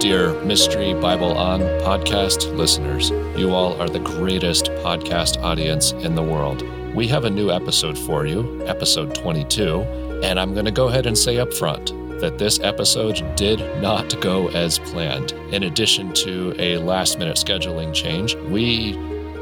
dear Mystery Bible On podcast listeners. You all are the greatest podcast audience in the world. We have a new episode for you, episode 22, and I'm going to go ahead and say up front that this episode did not go as planned. In addition to a last minute scheduling change, we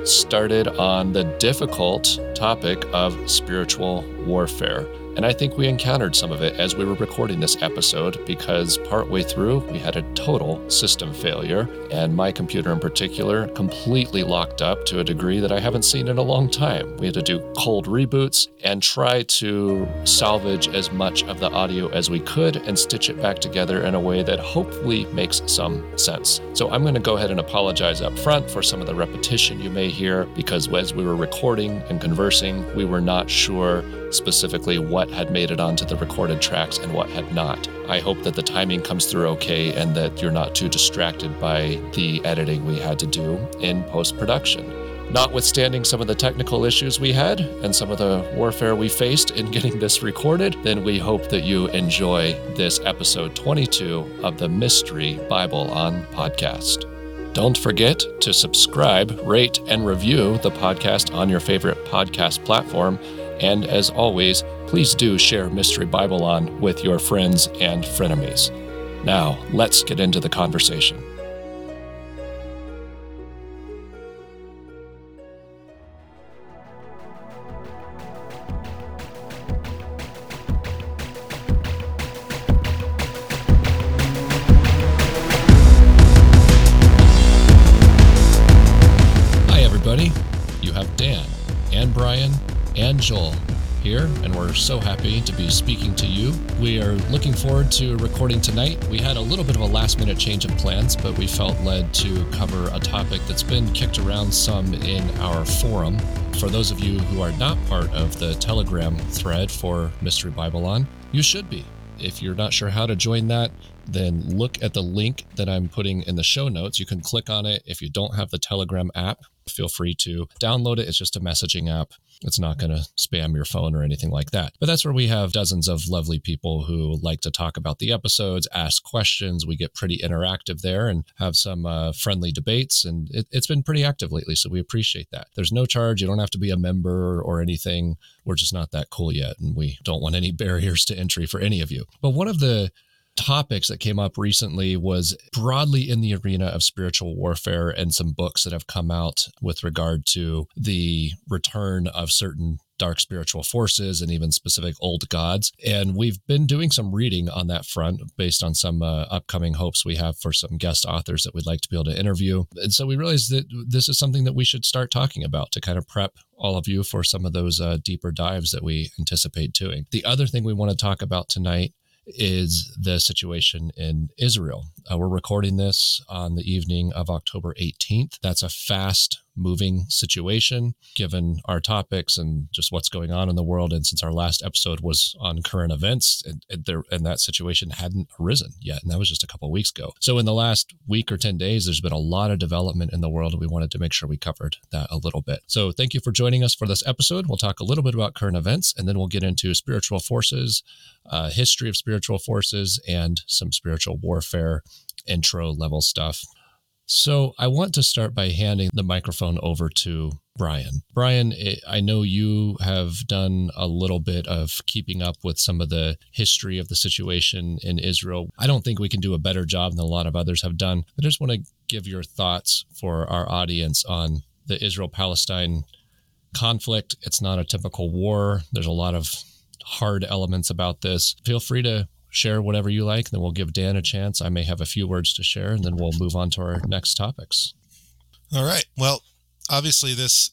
started on the difficult topic of spiritual warfare. And I think we encountered some of it as we were recording this episode because partway through we had a total system failure, and my computer in particular completely locked up to a degree that I haven't seen in a long time. We had to do cold reboots and try to salvage as much of the audio as we could and stitch it back together in a way that hopefully makes some sense. So I'm going to go ahead and apologize up front for some of the repetition you may hear because as we were recording and conversing, we were not sure specifically what had made it onto the recorded tracks and what had not. I hope that the timing comes through okay and that you're not too distracted by the editing we had to do in post production. Notwithstanding some of the technical issues we had and some of the warfare we faced in getting this recorded, then we hope that you enjoy this episode 22 of the Mystery Bible on podcast. Don't forget to subscribe, rate, and review the podcast on your favorite podcast platform and as always, please do share Mystery Bible On with your friends and frenemies. Now, let's get into the conversation. Be speaking to you. We are looking forward to recording tonight. We had a little bit of a last minute change of plans, but we felt led to cover a topic that's been kicked around some in our forum. For those of you who are not part of the Telegram thread for Mystery Bible On, you should be. If you're not sure how to join that, then look at the link that I'm putting in the show notes. You can click on it. If you don't have the Telegram app, feel free to download it. It's just a messaging app. It's not going to spam your phone or anything like that. But that's where we have dozens of lovely people who like to talk about the episodes, ask questions. We get pretty interactive there and have some uh, friendly debates. And it, it's been pretty active lately. So we appreciate that. There's no charge. You don't have to be a member or anything. We're just not that cool yet. And we don't want any barriers to entry for any of you. But one of the topics that came up recently was broadly in the arena of spiritual warfare and some books that have come out with regard to the return of certain dark spiritual forces and even specific old gods. And we've been doing some reading on that front based on some uh, upcoming hopes we have for some guest authors that we'd like to be able to interview. And so we realized that this is something that we should start talking about to kind of prep all of you for some of those uh, deeper dives that we anticipate doing. The other thing we want to talk about tonight is the situation in Israel. Uh, we're recording this on the evening of October 18th. That's a fast moving situation given our topics and just what's going on in the world. And since our last episode was on current events, and, and, there, and that situation hadn't arisen yet, and that was just a couple weeks ago. So in the last week or 10 days, there's been a lot of development in the world, and we wanted to make sure we covered that a little bit. So thank you for joining us for this episode. We'll talk a little bit about current events, and then we'll get into spiritual forces, uh, history of spiritual forces, and some spiritual warfare intro level stuff. So I want to start by handing the microphone over to Brian. Brian, I know you have done a little bit of keeping up with some of the history of the situation in Israel. I don't think we can do a better job than a lot of others have done. I just want to give your thoughts for our audience on the Israel Palestine conflict. It's not a typical war, there's a lot of hard elements about this. Feel free to share whatever you like. Then we'll give Dan a chance. I may have a few words to share, and then we'll move on to our next topics. All right. Well, obviously this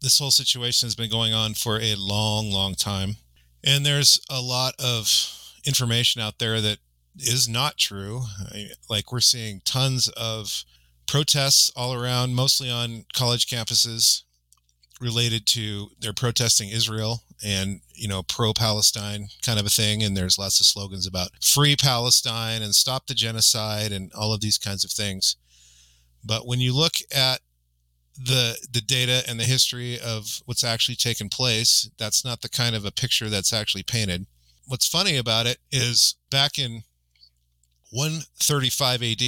this whole situation has been going on for a long, long time, and there's a lot of information out there that is not true. Like we're seeing tons of protests all around, mostly on college campuses, related to they're protesting Israel and you know pro Palestine kind of a thing and there's lots of slogans about free Palestine and stop the genocide and all of these kinds of things but when you look at the the data and the history of what's actually taken place that's not the kind of a picture that's actually painted what's funny about it is back in 135 AD,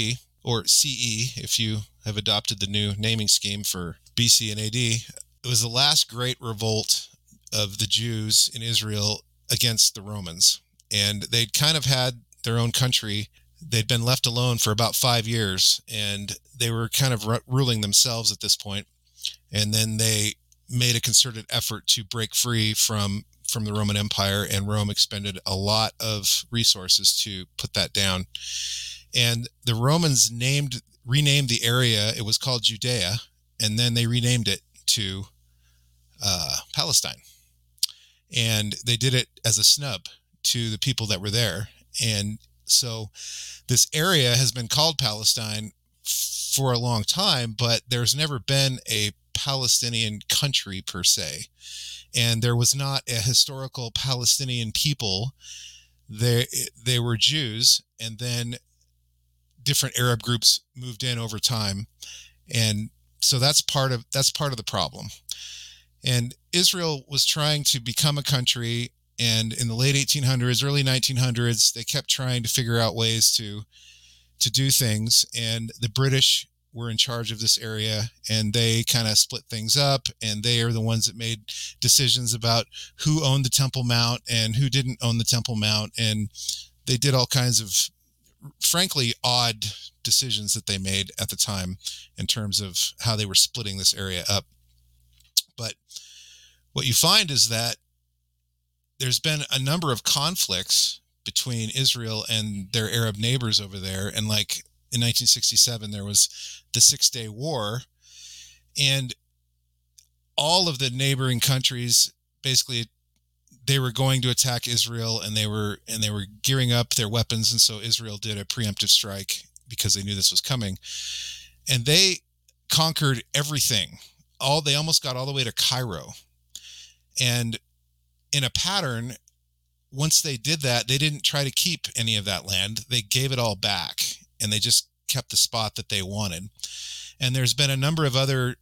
or CE, if you have adopted the new naming scheme for BC and AD. It was the last great revolt of the Jews in Israel against the Romans. And they'd kind of had their own country. They'd been left alone for about five years, and they were kind of ruling themselves at this point. And then they made a concerted effort to break free from from the Roman Empire, and Rome expended a lot of resources to put that down. And the Romans named renamed the area. It was called Judea, and then they renamed it to uh, Palestine. And they did it as a snub to the people that were there. And so this area has been called Palestine for a long time, but there's never been a Palestinian country per se and there was not a historical Palestinian people. They they were Jews, and then different Arab groups moved in over time, and so that's part of that's part of the problem. And Israel was trying to become a country, and in the late 1800s, early 1900s, they kept trying to figure out ways to to do things, and the British were in charge of this area and they kind of split things up and they are the ones that made decisions about who owned the temple mount and who didn't own the temple mount and they did all kinds of frankly odd decisions that they made at the time in terms of how they were splitting this area up. But what you find is that there's been a number of conflicts between Israel and their Arab neighbors over there. And like in 1967 there was the Six Day War, and all of the neighboring countries basically they were going to attack Israel and they were and they were gearing up their weapons. And so Israel did a preemptive strike because they knew this was coming. And they conquered everything. All they almost got all the way to Cairo and in a pattern once they did that they didn't try to keep any of that land they gave it all back and they just kept the spot that they wanted. And there's been a number of other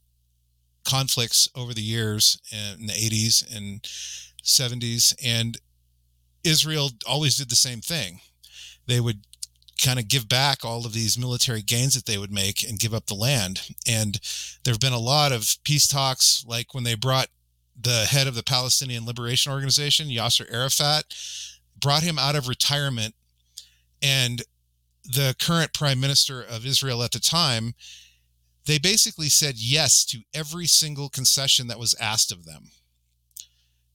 conflicts over the years eh, in the 80s and 70s, and Israel always did the same thing. They would kind of give back all of these military gains that they would make and give up the land. And there have been a lot of peace talks, like when they brought the head of the Palestinian Liberation Organization, Yasser Arafat, brought him out of retirement and the current prime minister of Israel at the time, they basically said yes to every single concession that was asked of them.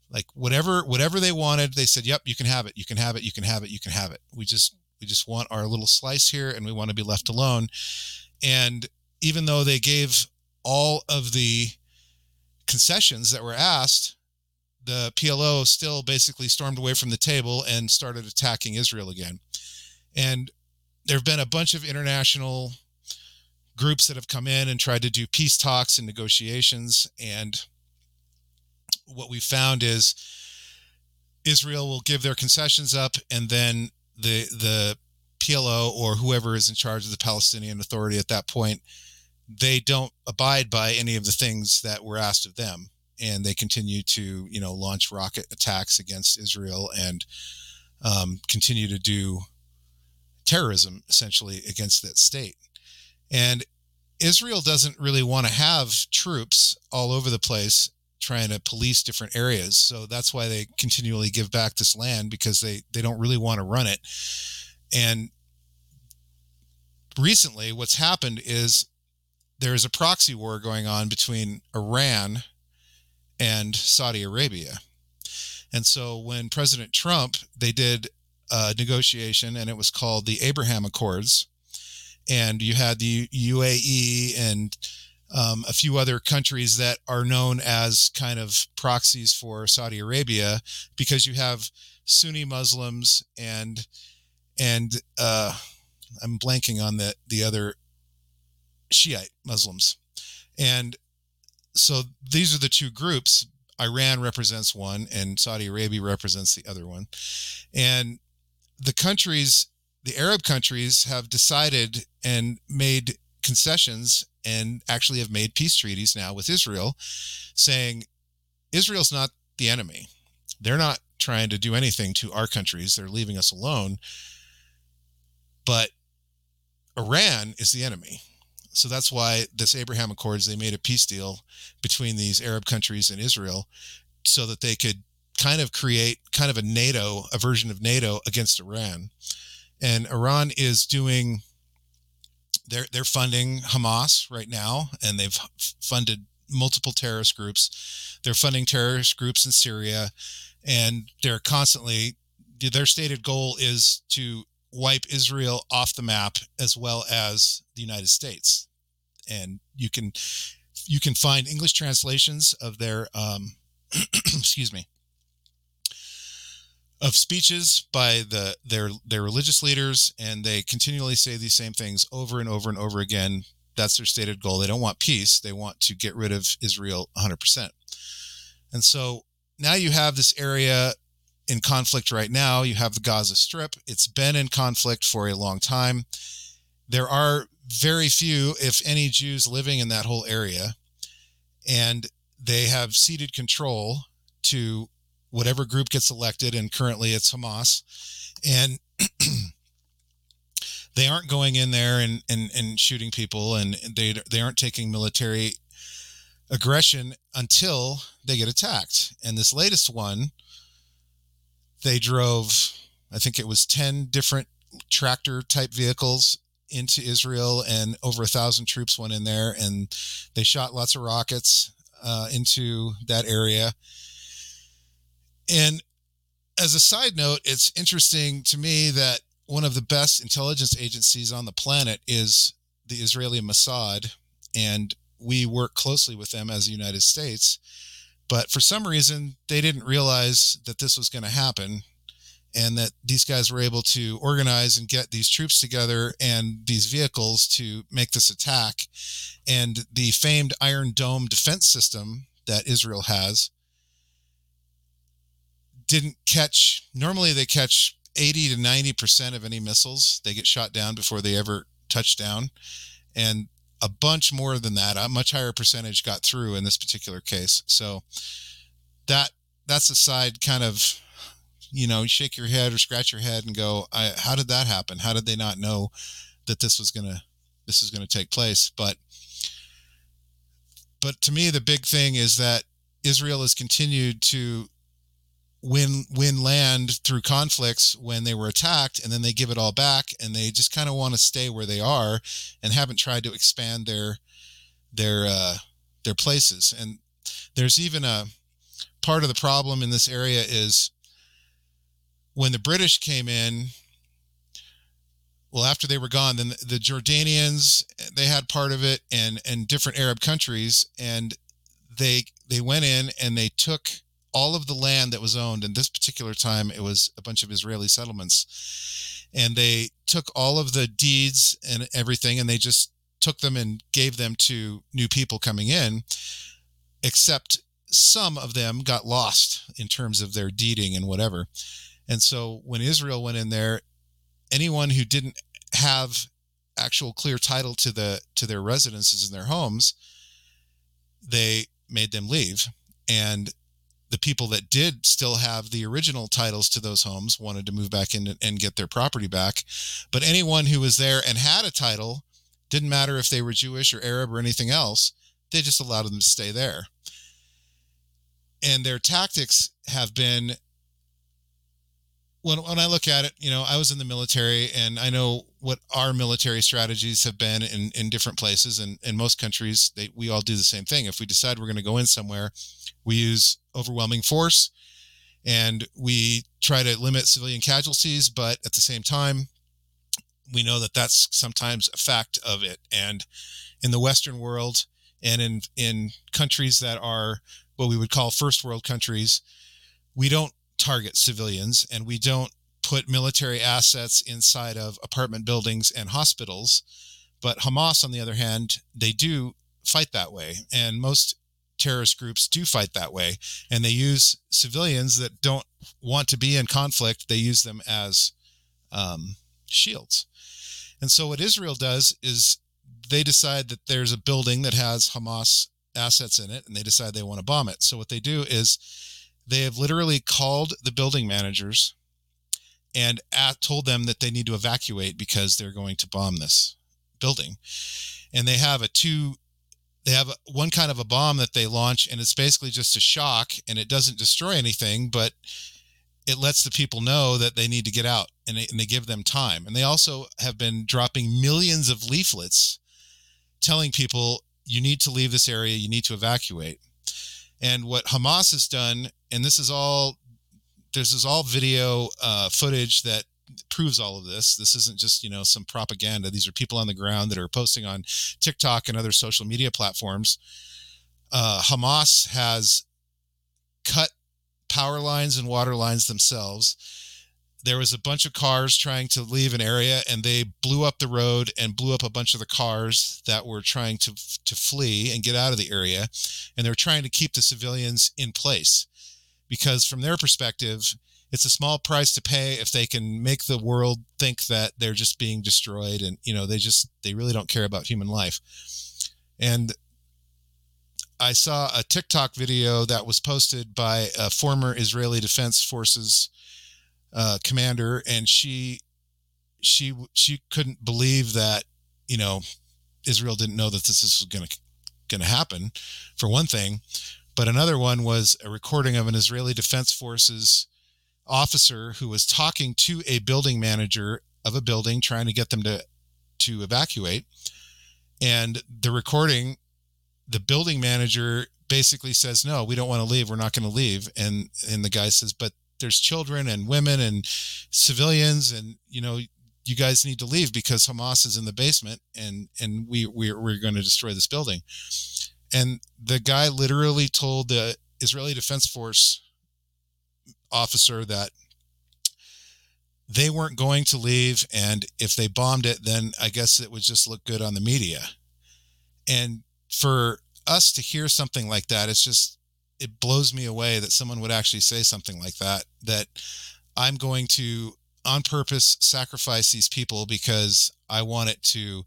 Like whatever whatever they wanted, they said, "Yep, you can have it. You can have it. You can have it. You can have it." We just we just want our little slice here and we want to be left alone. And even though they gave all of the concessions that were asked, the PLO still basically stormed away from the table and started attacking Israel again. And there have been a bunch of international groups that have come in and tried to do peace talks and negotiations. And what we found is Israel will give their concessions up, and then the the PLO or whoever is in charge of the Palestinian Authority at that point, they don't abide by any of the things that were asked of them, and they continue to you know launch rocket attacks against Israel and um, continue to do terrorism essentially against that state. And Israel doesn't really want to have troops all over the place trying to police different areas. So that's why they continually give back this land because they they don't really want to run it. And recently what's happened is there's a proxy war going on between Iran and Saudi Arabia. And so when President Trump, they did a negotiation, and it was called the Abraham Accords. And you had the UAE and um, a few other countries that are known as kind of proxies for Saudi Arabia because you have Sunni Muslims and and uh, I'm blanking on the the other Shiite Muslims, and so these are the two groups. Iran represents one, and Saudi Arabia represents the other one, and the countries, the Arab countries, have decided and made concessions and actually have made peace treaties now with Israel, saying Israel's not the enemy. They're not trying to do anything to our countries. They're leaving us alone. but Iran is the enemy. So that's why this Abraham Accords, they made a peace deal between these Arab countries and Israel so that they could kind of create kind of a NATO, a version of NATO against Iran. And Iran is doing they're they're funding Hamas right now and they've funded multiple terrorist groups. They're funding terrorist groups in Syria and they're constantly their stated goal is to wipe Israel off the map as well as the United States. And you can you can find English translations of their um, excuse me of speeches by the their their religious leaders and they continually say these same things over and over and over again that's their stated goal they don't want peace they want to get rid of Israel 100% and so now you have this area in conflict right now. You have the Gaza Strip. It's been in conflict for a long time. There are very few, if any, Jews living in that whole area. And they have ceded control to whatever group gets elected. And currently it's Hamas. And they aren't going in there and, and, and shooting people and they, they aren't taking military aggression until they get attacked. And this latest one, they drove, I think it was 10 different tractor type vehicles into Israel, and over a thousand troops went in there, and they shot lots of rockets uh, into that area. And as a side note, it's interesting to me that one of the best intelligence agencies on the planet is the Israeli Mossad, and we work closely with them as the United States. But for some reason, they didn't realize that this was going to happen and that these guys were able to organize and get these troops together and these vehicles to make this attack. And the famed Iron Dome defense system that Israel has didn't catch, normally, they catch 80 to 90% of any missiles. They get shot down before they ever touch down. And a bunch more than that, a much higher percentage got through in this particular case. So that that's a side kind of you know shake your head or scratch your head and go how did that happen? How did they not know that this was gonna this is gonna take place? But but to me the big thing is that israel has continued to win win land through conflicts when they were attacked and then they give it all back and they just kind of want to stay where they are and haven't tried to expand their their uh, their places. And there's even a part of the problem in this area is when the British came in well after they were gone then the Jordanians they had part of it and and different Arab countries and they they went in and they took all of the land that was owned. And this particular time, it was a bunch of Israeli settlements. And they took all of the deeds and everything, and they just took them and gave them to new people coming in, except some of them got lost in terms of their deeding and whatever. And so when Israel went in there, anyone who didn't have actual clear title to the to their residences and their homes, they made them leave. And the people that did still have the original titles to those homes wanted to move back in and get their property back. But anyone who was there and had a title, didn't matter if they were Jewish or Arab or anything else, they just allowed them to stay there. And their tactics have been when, when I look at it, you know, I was in the military and I know what our military strategies have been in, in different places and in most countries, they, we all do the same thing. If we decide we're going to go in somewhere, we use overwhelming force and we try to limit civilian casualties, but at the same time, we know that that's sometimes a fact of it. And in the Western world and in, in countries that are what we would call first world countries, we don't target civilians and we don't put military assets inside of apartment buildings and hospitals. But Hamas, on the other hand, they do fight that way. And most terrorist groups do fight that way. And they use civilians that don't want to be in conflict, they use them as um, shields. And so what Israel does is they decide that there's a building that has Hamas assets in it and they decide they want to bomb it. So what they do is they have literally called the building managers and at, told them that they need to evacuate because they're going to bomb this building. And they have a two they have one kind of a bomb that they launch and it's basically just a shock and it doesn't destroy anything but it lets the people know that they need to get out and they, and they give them time. And they also have been dropping millions of leaflets telling people you need to leave this area. You need to evacuate and what hamas has done and this is all this is all video uh, footage that proves all of this. This isn't just you know some propaganda. These are people on the ground that are posting on TikTok and other social media platforms. Uh, Hamas has cut power lines and water lines themselves. There was a bunch of cars trying to leave an area, and they blew up the road and blew up a bunch of the cars that were trying to to flee and get out of the area. And they're trying to keep the civilians in place because, from their perspective, it's a small price to pay if they can make the world think that they're just being destroyed and you know they just they really don't care about human life and i saw a tiktok video that was posted by a former israeli defense forces uh, commander and she she she couldn't believe that you know israel didn't know that this was going to going to happen for one thing. But another one was a recording of an israeli defense forces officer who was talking to a building manager of a building trying to get them to to evacuate. And the recording the building manager basically says no we don't want to leave. We're not going to leave. And and the guy says but there's children and women and civilians and you know you guys need to leave because Hamas is in the basement and and we we're, we're going to destroy this building. And the guy literally told the Israeli Defense Force officer that they weren't going to leave and if they bombed it then i guess it would just look good on the media. And for us to hear something like that it's just it blows me away that someone would actually say something like that that i'm going to on purpose sacrifice these people because i want it to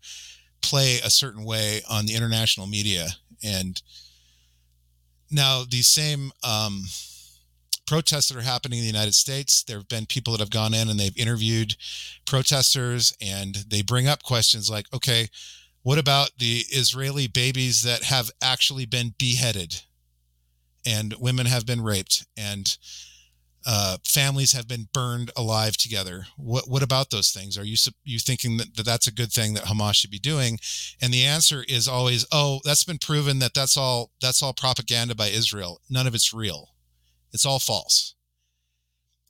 play a certain way on the international media and now these same um, protests that are happening in the United States. There have been people that have gone in and they've interviewed protesters and they bring up questions like, okay, what about the Israeli babies that have actually been beheaded and women have been raped and uh, families have been burned alive together. What what about those things? Are you you thinking that, that that's a good thing that Hamas should be doing? And the answer is always, oh, that's been proven that that's all that's all propaganda by Israel. None of it's real. It's all false.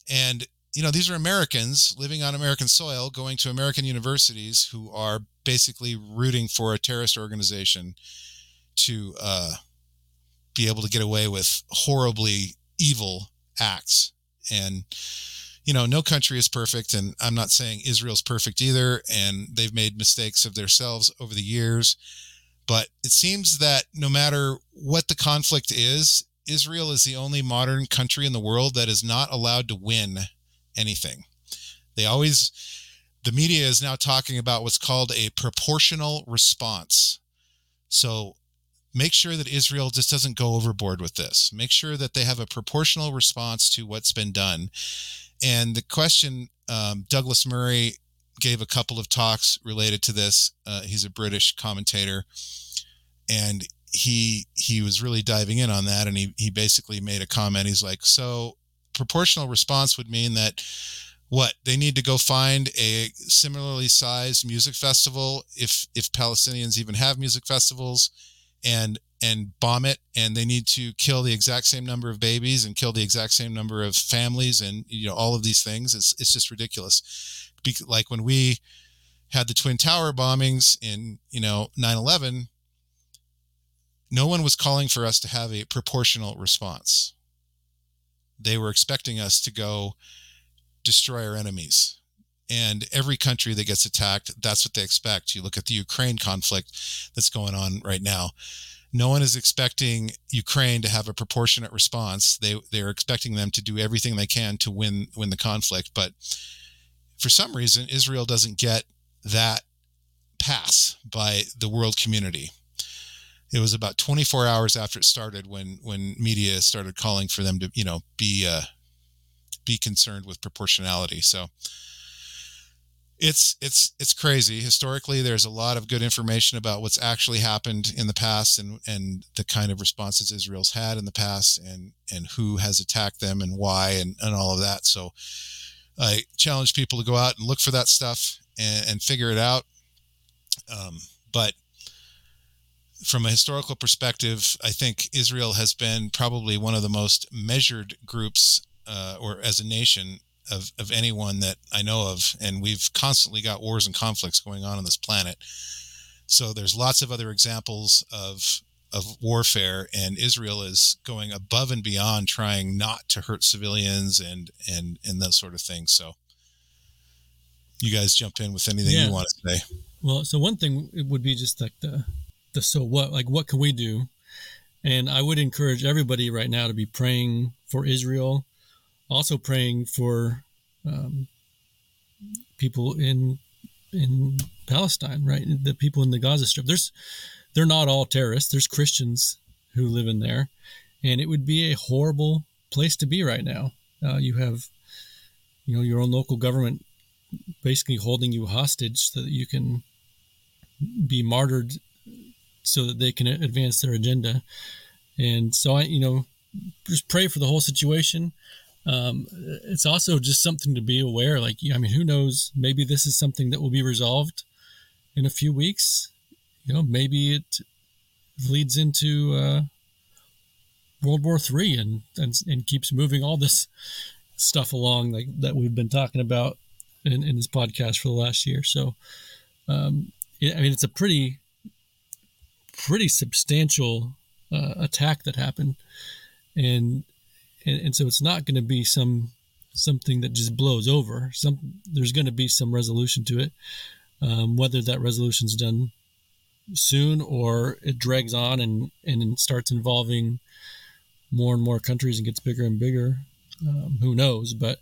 And, you know, these are Americans living on American soil, going to American universities who are basically rooting for a terrorist organization to uh, be able to get away with horribly evil acts. And, you know, no country is perfect. And I'm not saying Israel's perfect either. And they've made mistakes of themselves over the years. But it seems that no matter what the conflict is, Israel is the only modern country in the world that is not allowed to win anything. They always, the media is now talking about what's called a proportional response. So make sure that Israel just doesn't go overboard with this. Make sure that they have a proportional response to what's been done. And the question, um, Douglas Murray gave a couple of talks related to this. Uh, he's a British commentator. And he he was really diving in on that and he he basically made a comment he's like so proportional response would mean that what they need to go find a similarly sized music festival if if Palestinians even have music festivals and and bomb it and they need to kill the exact same number of babies and kill the exact same number of families and you know all of these things it's it's just ridiculous like when we had the twin tower bombings in you know 9/11 no one was calling for us to have a proportional response. They were expecting us to go destroy our enemies. And every country that gets attacked, that's what they expect. You look at the Ukraine conflict that's going on right now. No one is expecting Ukraine to have a proportionate response. They they're expecting them to do everything they can to win win the conflict. But for some reason, Israel doesn't get that pass by the world community it was about 24 hours after it started when when media started calling for them to you know be uh, be concerned with proportionality. So it's it's it's crazy. Historically, there's a lot of good information about what's actually happened in the past and and the kind of responses Israel's had in the past and and who has attacked them and why and, and all of that. So I challenge people to go out and look for that stuff and, and figure it out. Um, but from a historical perspective, I think Israel has been probably one of the most measured groups, uh, or as a nation, of, of anyone that I know of. And we've constantly got wars and conflicts going on on this planet. So there's lots of other examples of of warfare, and Israel is going above and beyond trying not to hurt civilians and and and those sort of things. So you guys jump in with anything yeah. you want to say. Well, so one thing it would be just like the the so what like what can we do? And I would encourage everybody right now to be praying for Israel also praying for um, people in in Palestine, right? The people in the Gaza Strip. There's they're not all terrorists. There's Christians who live in there, and it would be a horrible place to be right now. Uh, you have, you know, your own local government basically holding you hostage so that you can be martyred, so that they can advance their agenda. And so I, you know, just pray for the whole situation um, it's also just something to be aware. Like, I mean, who knows? Maybe this is something that will be resolved in a few weeks. You know, maybe it leads into uh, World War Three and, and and keeps moving all this stuff along like that we've been talking about in, in this podcast for the last year. So, um, I mean, it's a pretty pretty substantial uh, attack that happened, and and, and so it's not going to be some something that just blows over. Some there's going to be some resolution to it. Um, whether that resolution's done soon or it drags on and and starts involving more and more countries and gets bigger and bigger, um, who knows? But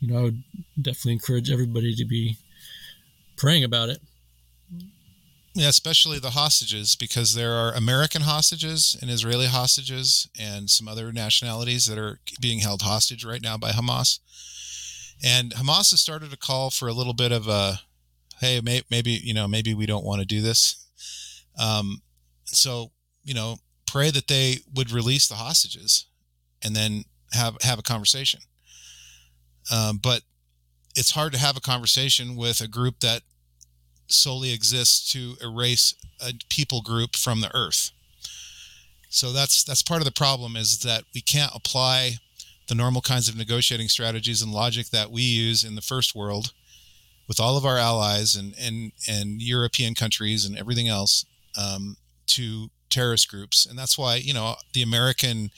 you know, I would definitely encourage everybody to be praying about it. Yeah, especially the hostages, because there are American hostages and Israeli hostages and some other nationalities that are being held hostage right now by Hamas. And Hamas has started to call for a little bit of a, hey, may, maybe you know, maybe we don't want to do this. Um, so you know, pray that they would release the hostages, and then have have a conversation. Um, but it's hard to have a conversation with a group that solely exists to erase a people group from the earth. So that's that's part of the problem is that we can't apply the normal kinds of negotiating strategies and logic that we use in the first world with all of our allies and and and European countries and everything else um, to terrorist groups, and that's why you know the American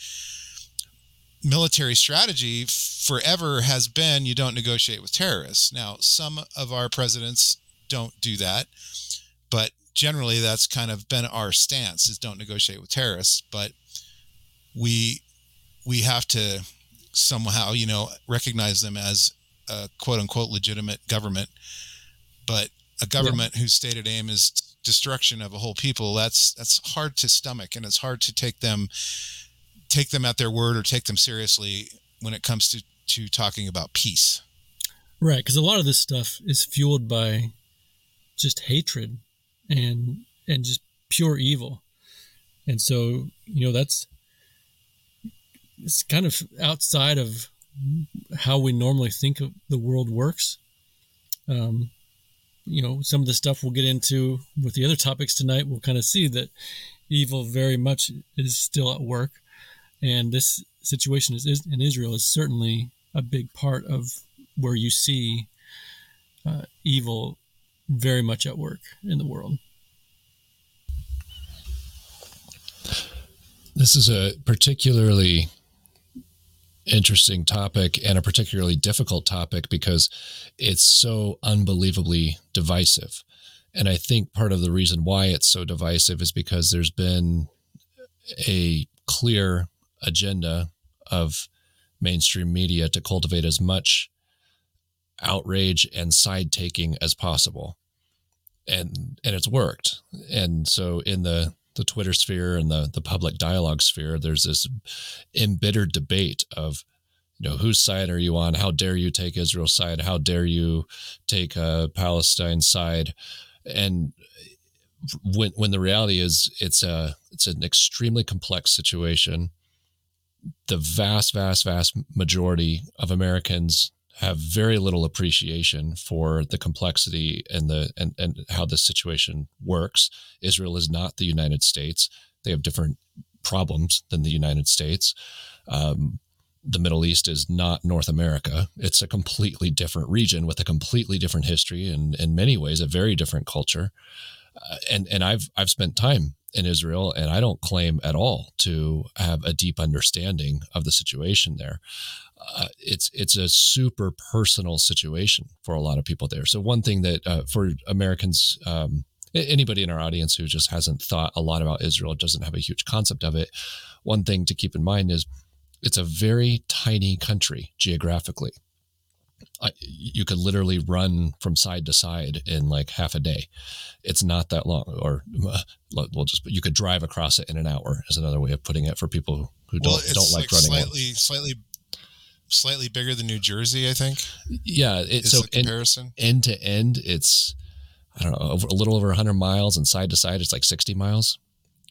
military strategy forever has been you don't negotiate with terrorists. Now, some of our presidents don't do that. But generally, that's kind of been our stance: is don't negotiate with terrorists. But we we have to somehow, you know, recognize them as a quote unquote legitimate government. But a government yeah. whose stated aim is destruction of a whole people that's that's hard to stomach and it's hard to take them take them at their word or take them seriously when it comes to to talking about peace right because a lot of this stuff is fueled by just hatred and and just pure evil. And so, you know, that's it's kind of outside of how we normally think of the world works. Um, you know, some of the stuff we'll get into with the other topics tonight, we'll kind of see that evil very much is still at work. And this situation is, is in Israel is certainly a big part of where you see uh, evil very much at work in the world. This is a particularly interesting topic and a particularly difficult topic because it's so unbelievably divisive. And I think part of the reason why it's so divisive is because there's been a clear agenda of mainstream media to cultivate as much outrage and side taking as possible and and it's worked and so in the the twitter sphere and the the public dialogue sphere there's this embittered debate of you know, whose side are you on? How dare you take Israel's side? How dare you take uh, Palestine's side? And when when the reality is, it's a it's an extremely complex situation. The vast, vast, vast majority of Americans have very little appreciation for the complexity and the and, and how this situation works. Israel is not the United States. They have different problems than the United States. Um, the Middle East is not North America. It's a completely different region with a completely different history and in many ways a very different culture. Uh, and and I've I've spent time in Israel and I don't claim at all to have a deep understanding of the situation there. Uh, it's it's a super personal situation for a lot of people there. So one thing that uh, for Americans um, anybody in our audience who just hasn't thought a lot about Israel doesn't have a huge concept of it. One thing to keep in mind is it's a very tiny country geographically. I, you could literally run from side to side in like half a day. It's not that long, or uh, we'll just you could drive across it in an hour. Is another way of putting it for people who don't well, don't like, like running. Slightly, slightly, slightly bigger than New Jersey, I think. Yeah, it, so comparison end to end, it's I don't know, a little over 100 miles, and side to side, it's like 60 miles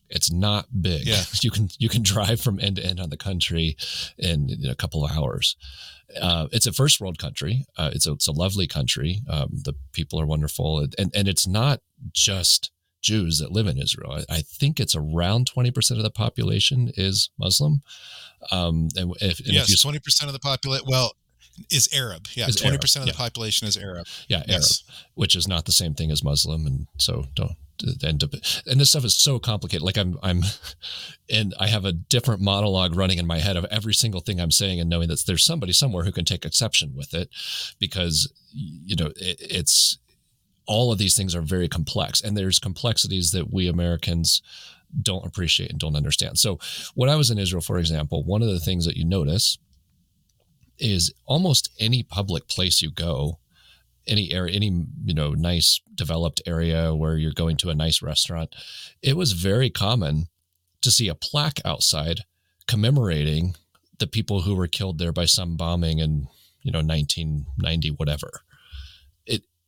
it's not big. Yeah. You can you can drive from end to end on the country in, in a couple of hours. Uh, it's a first world country. Uh, it's a it's a lovely country. Um, the people are wonderful, and and it's not just Jews that live in Israel. I, I think it's around twenty percent of the population is Muslim. Um, and if and yes, twenty percent of the population. Well, is Arab. Yeah, twenty percent of the yeah. population is Arab. Yeah, yes. Arab, which is not the same thing as Muslim, and so don't and and this stuff is so complicated. Like I'm I'm, and I have a different monologue running in my head of every single thing I'm saying, and knowing that there's somebody somewhere who can take exception with it, because you know it, it's all of these things are very complex, and there's complexities that we Americans don't appreciate and don't understand. So when I was in Israel, for example, one of the things that you notice is almost any public place you go any area, any you know nice developed area where you're going to a nice restaurant, it was very common to see a plaque outside commemorating the people who were killed there by some bombing in you know 1990 whatever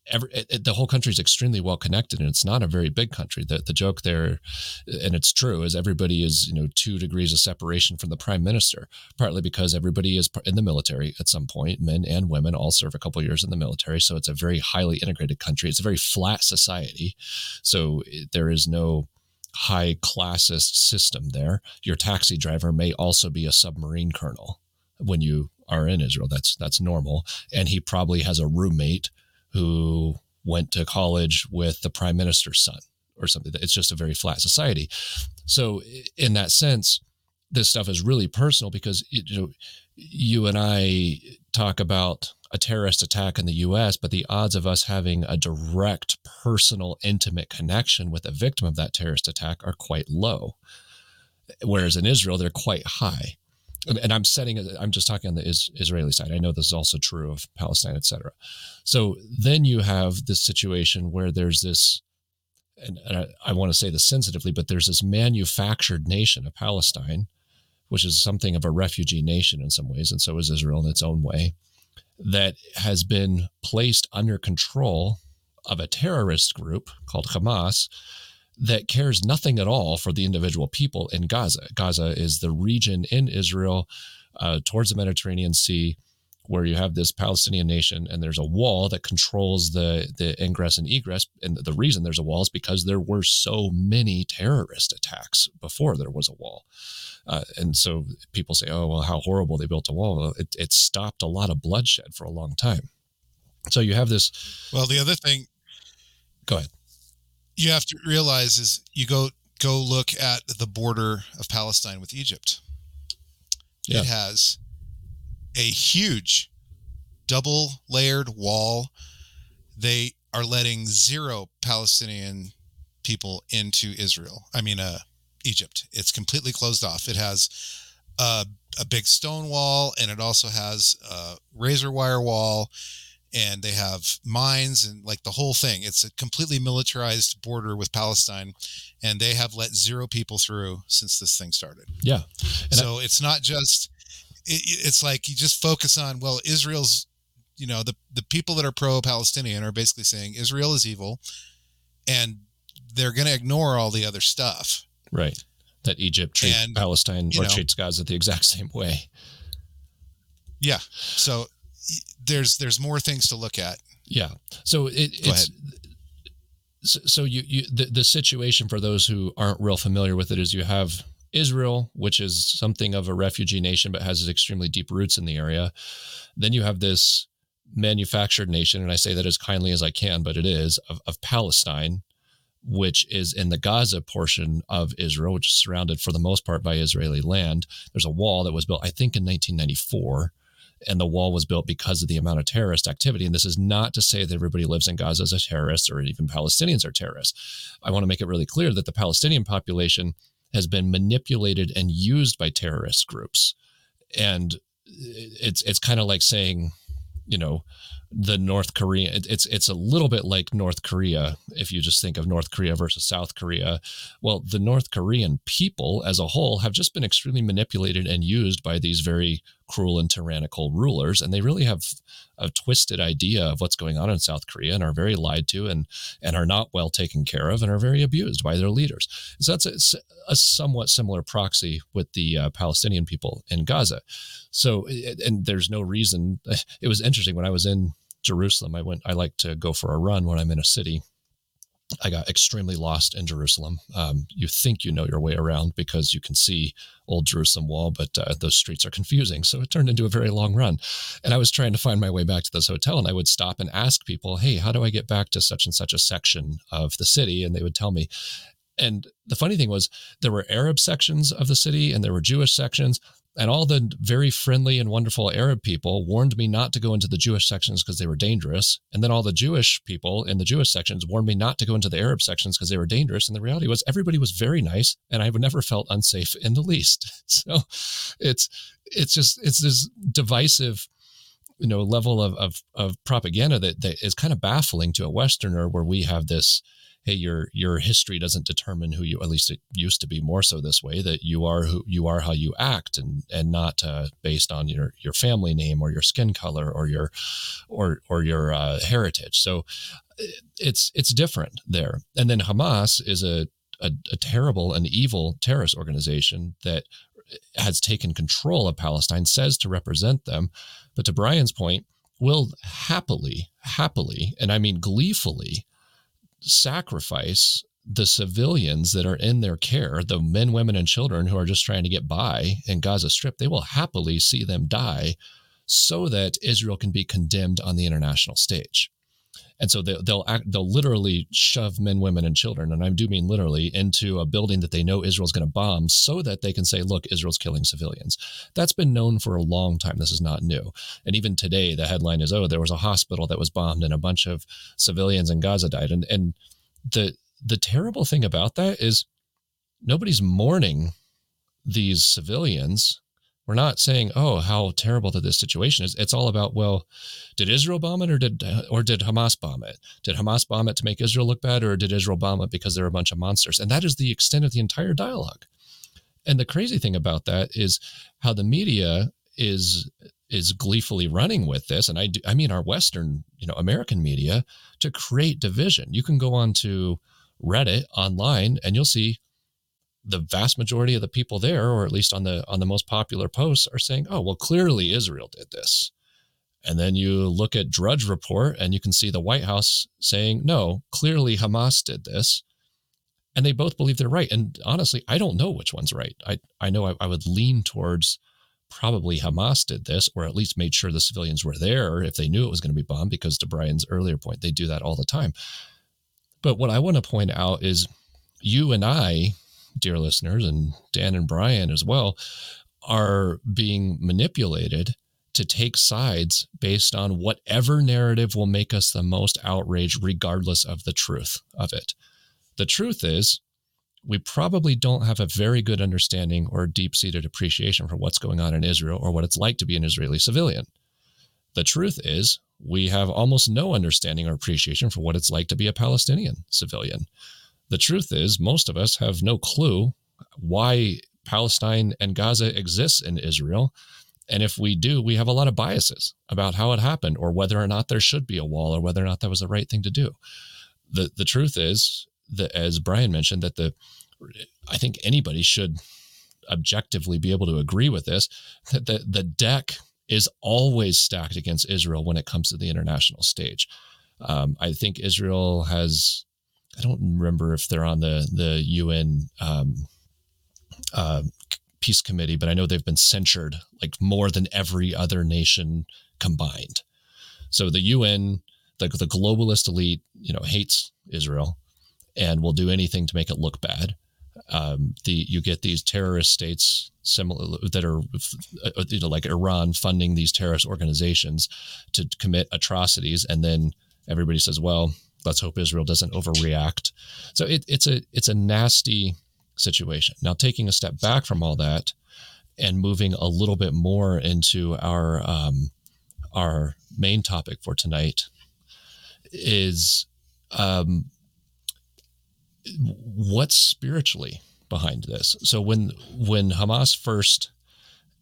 every, it, the whole country is extremely well connected, and it's not a very big country. The the joke there, and it's true, is everybody is you know two degrees of separation from the prime minister, partly because everybody is in the military at some point. Men and women all serve a couple years in the military, so it's a very highly integrated country. It's a very flat society, so there is no high classist system there. Your taxi driver may also be a submarine colonel when you are in Israel. That's that's normal, and he probably has a roommate who went to college with the prime minister's son or something. It's just a very flat society. So in that sense, this stuff is really personal because you know you and I talk about a terrorist attack in the US, but the odds of us having a direct, personal, intimate connection with a victim of that terrorist attack are quite low. Whereas in Israel, they're quite high and I'm setting I'm just talking on the is, Israeli side. I know this is also true of Palestine, etc. So then you have this situation where there's this, and, and I, I want to say this sensitively, but there's this manufactured nation of Palestine, which is something of a refugee nation in some ways, and so is Israel in its own way, that has been placed under control of a terrorist group called Hamas that cares nothing at all for the individual people in Gaza. Gaza is the region in Israel uh, towards the Mediterranean Sea where you have this Palestinian nation and there's a wall that controls the the ingress and egress. And the reason there's a wall is because there were so many terrorist attacks before there was a wall. Uh, and so people say, oh, well, how horrible they built a wall. It, it stopped a lot of bloodshed for a long time. So you have this. Well, the other thing. Go ahead you have to realize is you go go look at the border of Palestine with Egypt. Yeah. It has a huge double layered wall. They are letting zero Palestinian people into Israel. I mean, uh, Egypt. It's completely closed off. It has a, a big stone wall and it also has a razor wire wall and they have mines and like the whole thing. It's a completely militarized border with Palestine, and they have let zero people through since this thing started. Yeah. And so I- it's not just it, it's like you just focus on well, Israel's, you know, the the people that are pro-Palestinian are basically saying Israel is evil, and they're going to ignore all the other stuff. Right. That Egypt treats And, Palestine or know- treats Gaza the exact same way. Yeah. So there's there's more things to look at. Yeah. So it, it's so, so you you the, the situation for those who aren't real familiar with it is you have Israel, which is something of a refugee nation but has extremely deep roots in the area. Then you have this manufactured nation, and I say that as kindly as I can, but it is of, of Palestine, which is in the Gaza portion of Israel, which is surrounded for the most part by Israeli land. There's a wall that was built, I think, in 1994 and the wall was built because of the amount of terrorist activity. And this is not to say that everybody lives in Gaza as a terrorist or even Palestinians are terrorists. I want to make it really clear that the Palestinian population has been manipulated and used by terrorist groups. And it's it's kind of like saying, you know, the North Korea. It, it's it's a little bit like North Korea if you just think of North Korea versus South Korea. Well, the North Korean people as a whole have just been extremely manipulated and used by these very cruel and tyrannical rulers and they really have a twisted idea of what's going on in South Korea and are very lied to and and are not well taken care of and are very abused by their leaders. So that's a, a somewhat similar proxy with the uh, Palestinian people in Gaza. So and there's no reason it was interesting when I was in Jerusalem I went I like to go for a run when I'm in a city I got extremely lost in Jerusalem. Um, you think you know your way around because you can see Old Jerusalem Wall, but uh, those streets are confusing. So it turned into a very long run. And I was trying to find my way back to this hotel, and I would stop and ask people, "Hey, how do I get back to such and such a section of the city?" And they would tell me. And the funny thing was, there were Arab sections of the city, and there were Jewish sections. And all the very friendly and wonderful Arab people warned me not to go into the Jewish sections because they were dangerous. And then all the Jewish people in the Jewish sections warned me not to go into the Arab sections because they were dangerous. And the reality was everybody was very nice and I've never felt unsafe in the least. So it's it's just it's this divisive you know level of of, of propaganda that, that is kind of baffling to a Westerner where we have this hey your your history doesn't determine who you at least it used to be more so this way that you are who you are how you act and and not uh, based on your your family name or your skin color or your or or your uh, heritage. So it's it's different there. And then Hamas is a a, a terrible and evil terrorist organization that has taken control of Palestine says to represent them. But to Brian's point will happily happily and I mean gleefully sacrifice the civilians that are in their care, the men, women, and children who are just trying to get by in Gaza Strip, they will happily see them die so that Israel can be condemned on the international stage. And so they'll they'll, act, they'll literally shove men, women, and children, and I do mean literally, into a building that they know Israel's going to bomb, so that they can say, "Look, Israel's killing civilians." That's been known for a long time. This is not new. And even today, the headline is, "Oh, there was a hospital that was bombed, and a bunch of civilians in Gaza died." And and the the terrible thing about that is nobody's mourning these civilians. We're not saying, "Oh, how terrible that this situation is." It's all about, well, did Israel bomb it or did or did Hamas bomb it? Did Hamas bomb it to make Israel look bad, or did Israel bomb it because they're a bunch of monsters? And that is the extent of the entire dialogue. And the crazy thing about that is how the media is is gleefully running with this, and I do, I mean our Western, you know, American media to create division. You can go on to Reddit online, and you'll see the vast majority of the people there, or at least on the on the most popular posts, are saying, "Oh, well, clearly Israel did this." And then you look at Drudge Report, and you can see the White House saying, "No, clearly Hamas did this." And they both believe they're right. And honestly, I don't know which one's right. I I know I, I would lean towards probably Hamas did this, or at least made sure the civilians were there if they knew it was going to be bombed, because to Brian's earlier point, they do that all the time. But what I want to point out is you and I, dear listeners, and Dan and Brian as well, are being manipulated to take sides based on whatever narrative will make us the most outraged, regardless of the truth of it. The truth is, we probably don't have a very good understanding or deep seated appreciation for what's going on in Israel or what it's like to be an Israeli civilian. The truth is, we have almost no understanding or appreciation for what it's like to be a Palestinian civilian. The truth is, most of us have no clue why Palestine and Gaza exists in Israel. And if we do, we have a lot of biases about how it happened or whether or not there should be a wall or whether or not that was the right thing to do. The the truth is that as Brian mentioned that the I think anybody should objectively be able to agree with this that the, the deck is always stacked against Israel when it comes to the international stage. Um, I think Israel has I don't remember if they're on the the UN um, uh, peace committee, but I know they've been censured like more than every other nation combined. So the UN, the the globalist elite, you know, hates Israel and will do anything to make it look bad. Um, the you get these terrorist states similar that are uh, you know like Iran funding these terrorist organizations to commit atrocities, and then everybody says, well, let's hope Israel doesn't overreact. So it, it's a it's a nasty situation. Now, taking a step back from all that and moving a little bit more into our um, our main topic for tonight is um, what's spiritually behind this. So when when Hamas first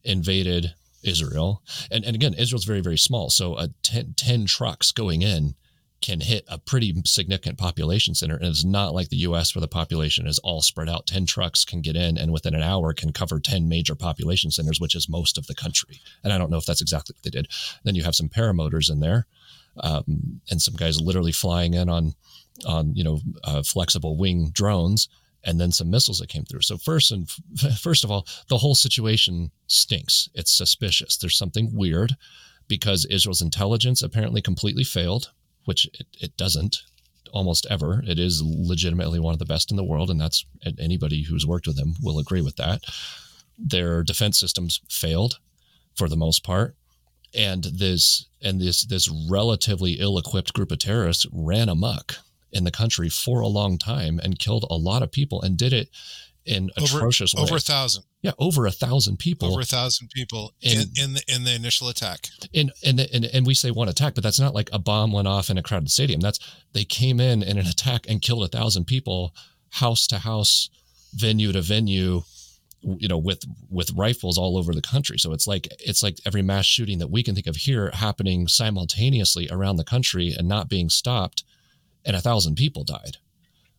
invaded Israel, and, and again, Israel's very, very small. So a 10, 10 trucks going in can hit a pretty significant population center. And it's not like the US where the population is all spread out. 10 trucks can get in and within an hour can cover 10 major population centers, which is most of the country. And I don't know if that's exactly what they did. Then you have some paramotors in there um, and some guys literally flying in on, on you know, uh, flexible wing drones and then some missiles that came through. So first and first of all, the whole situation stinks. It's suspicious. There's something weird because Israel's intelligence apparently completely failed which it, it doesn't almost ever. It is legitimately one of the best in the world, and that's anybody who's worked with them will agree with that. Their defense systems failed for the most part, and this and this this relatively ill-equipped group of terrorists ran amok in the country for a long time and killed a lot of people and did it in over, atrocious over a thousand. Yeah, over a thousand people. Over a thousand people in, in, in the in the initial attack. And and, and and we say one attack, but that's not like a bomb went off in a crowded stadium. That's they came in in an attack and killed a thousand people, house to house, venue to venue, you know, with with rifles all over the country. So it's like it's like every mass shooting that we can think of here happening simultaneously around the country and not being stopped, and a thousand people died.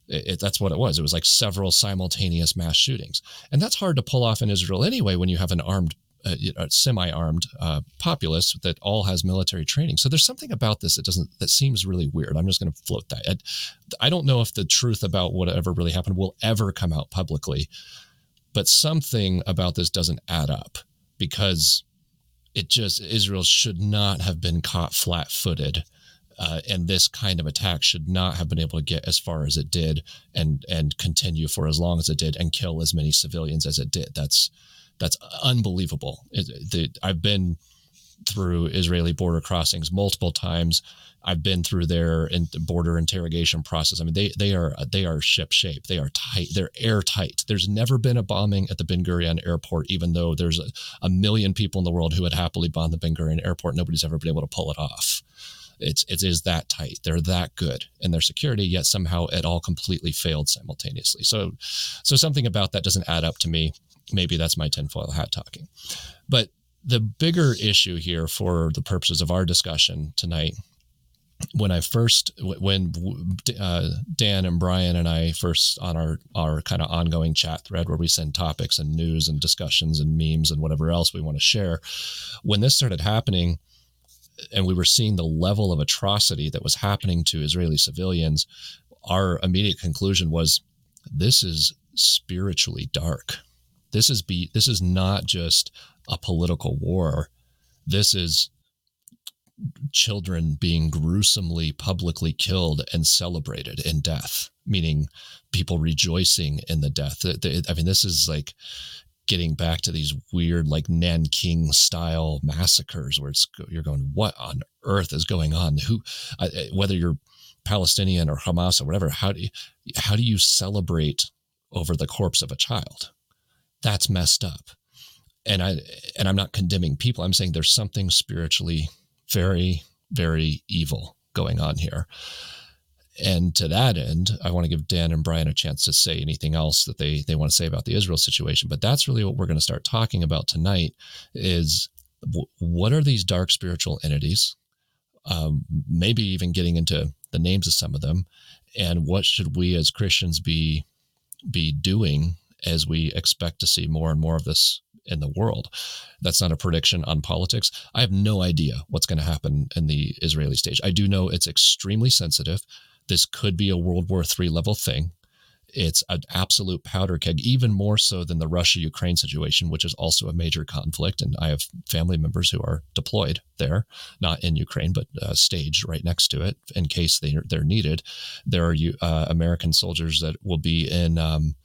It, it, that's what it was. It was like several simultaneous mass shootings, and that's hard to pull off in Israel anyway when you have an armed, uh, semi-armed uh, populace that all has military training. So there's something about this that doesn't that seems really weird. I'm just going to float that. I, I don't know if the truth about whatever really happened will ever come out publicly, but something about this doesn't add up because it just Israel should not have been caught flat-footed uh, and this kind of attack should not have been able to get as far as it did and and continue for as long as it did and kill as many civilians as it did. That's that's unbelievable. It, the, I've been through Israeli border crossings multiple times. I've been through their in, border interrogation process. I mean, they they are they are ship shape. They are tight. They're airtight. There's never been a bombing at the Ben Gurion airport, even though there's a, a million people in the world who would happily bomb the Ben Gurion airport. Nobody's ever been able to pull it off. It's it is that tight. They're that good in their security, yet somehow it all completely failed simultaneously. So, so something about that doesn't add up to me. Maybe that's my tinfoil hat talking. But the bigger issue here, for the purposes of our discussion tonight, when I first, when uh, Dan and Brian and I first on our our kind of ongoing chat thread where we send topics and news and discussions and memes and whatever else we want to share, when this started happening, and we were seeing the level of atrocity that was happening to Israeli civilians, our immediate conclusion was this is spiritually dark. This is be this is not just a political war. This is children being gruesomely publicly killed and celebrated in death, meaning people rejoicing in the death. I mean, this is like getting back to these weird like Nanking style massacres where it's you're going what on earth is going on? Who whether you're Palestinian or Hamas or whatever how do you, how do you celebrate over the corpse of a child? That's messed up. And I and I'm not condemning people. I'm saying there's something spiritually very very evil going on here and to that end, I want to give Dan and Brian a chance to say anything else that they they want to say about the Israel situation. But that's really what we're going to start talking about tonight is what are these dark spiritual entities? Um, maybe even getting into the names of some of them, and what should we as Christians be be doing as we expect to see more and more of this in the world. That's not a prediction on politics. I have no idea what's going to happen in the Israeli stage. I do know it's extremely sensitive. This could be a World War III level thing. It's an absolute powder keg, even more so than the Russia Ukraine situation, which is also a major conflict. And I have family members who are deployed there, not in Ukraine, but uh, staged right next to it in case they, they're needed. There are uh, American soldiers that will be in. Um,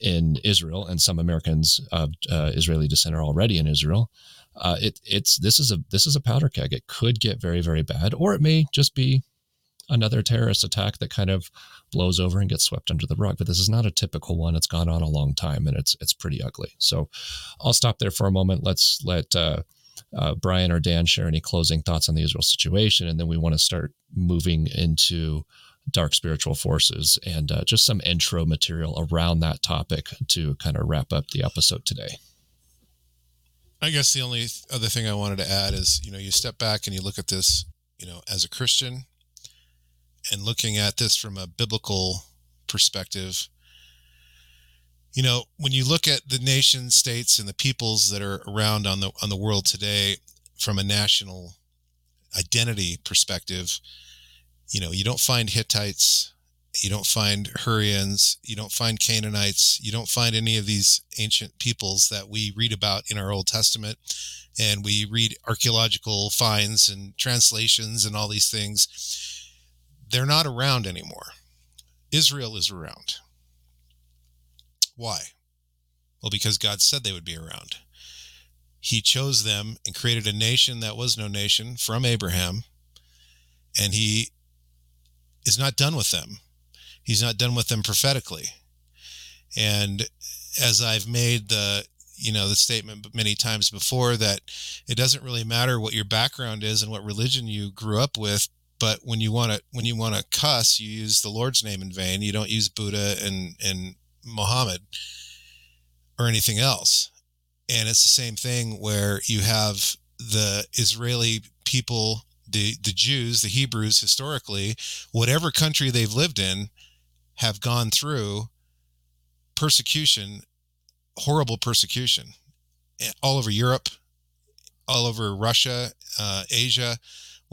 in Israel, and some Americans of uh, Israeli descent are already in Israel. Uh, it, it's this is a this is a powder keg. It could get very very bad, or it may just be another terrorist attack that kind of blows over and gets swept under the rug. But this is not a typical one. It's gone on a long time, and it's it's pretty ugly. So I'll stop there for a moment. Let's let uh, uh, Brian or Dan share any closing thoughts on the Israel situation, and then we want to start moving into dark spiritual forces and uh, just some intro material around that topic to kind of wrap up the episode today. I guess the only other thing I wanted to add is, you know, you step back and you look at this, you know, as a Christian and looking at this from a biblical perspective. You know, when you look at the nation states and the peoples that are around on the on the world today from a national identity perspective, you know, you don't find Hittites, you don't find Hurrians, you don't find Canaanites, you don't find any of these ancient peoples that we read about in our Old Testament. And we read archaeological finds and translations and all these things. They're not around anymore. Israel is around. Why? Well, because God said they would be around. He chose them and created a nation that was no nation from Abraham. And he is not done with them. He's not done with them prophetically. And as I've made the you know the statement many times before that it doesn't really matter what your background is and what religion you grew up with but when you want to when you want to cuss you use the lord's name in vain. You don't use buddha and and muhammad or anything else. And it's the same thing where you have the israeli people the the Jews, the Hebrews historically, whatever country they've lived in, have gone through persecution, horrible persecution, eh, all over Europe, all over Russia, uh, Asia,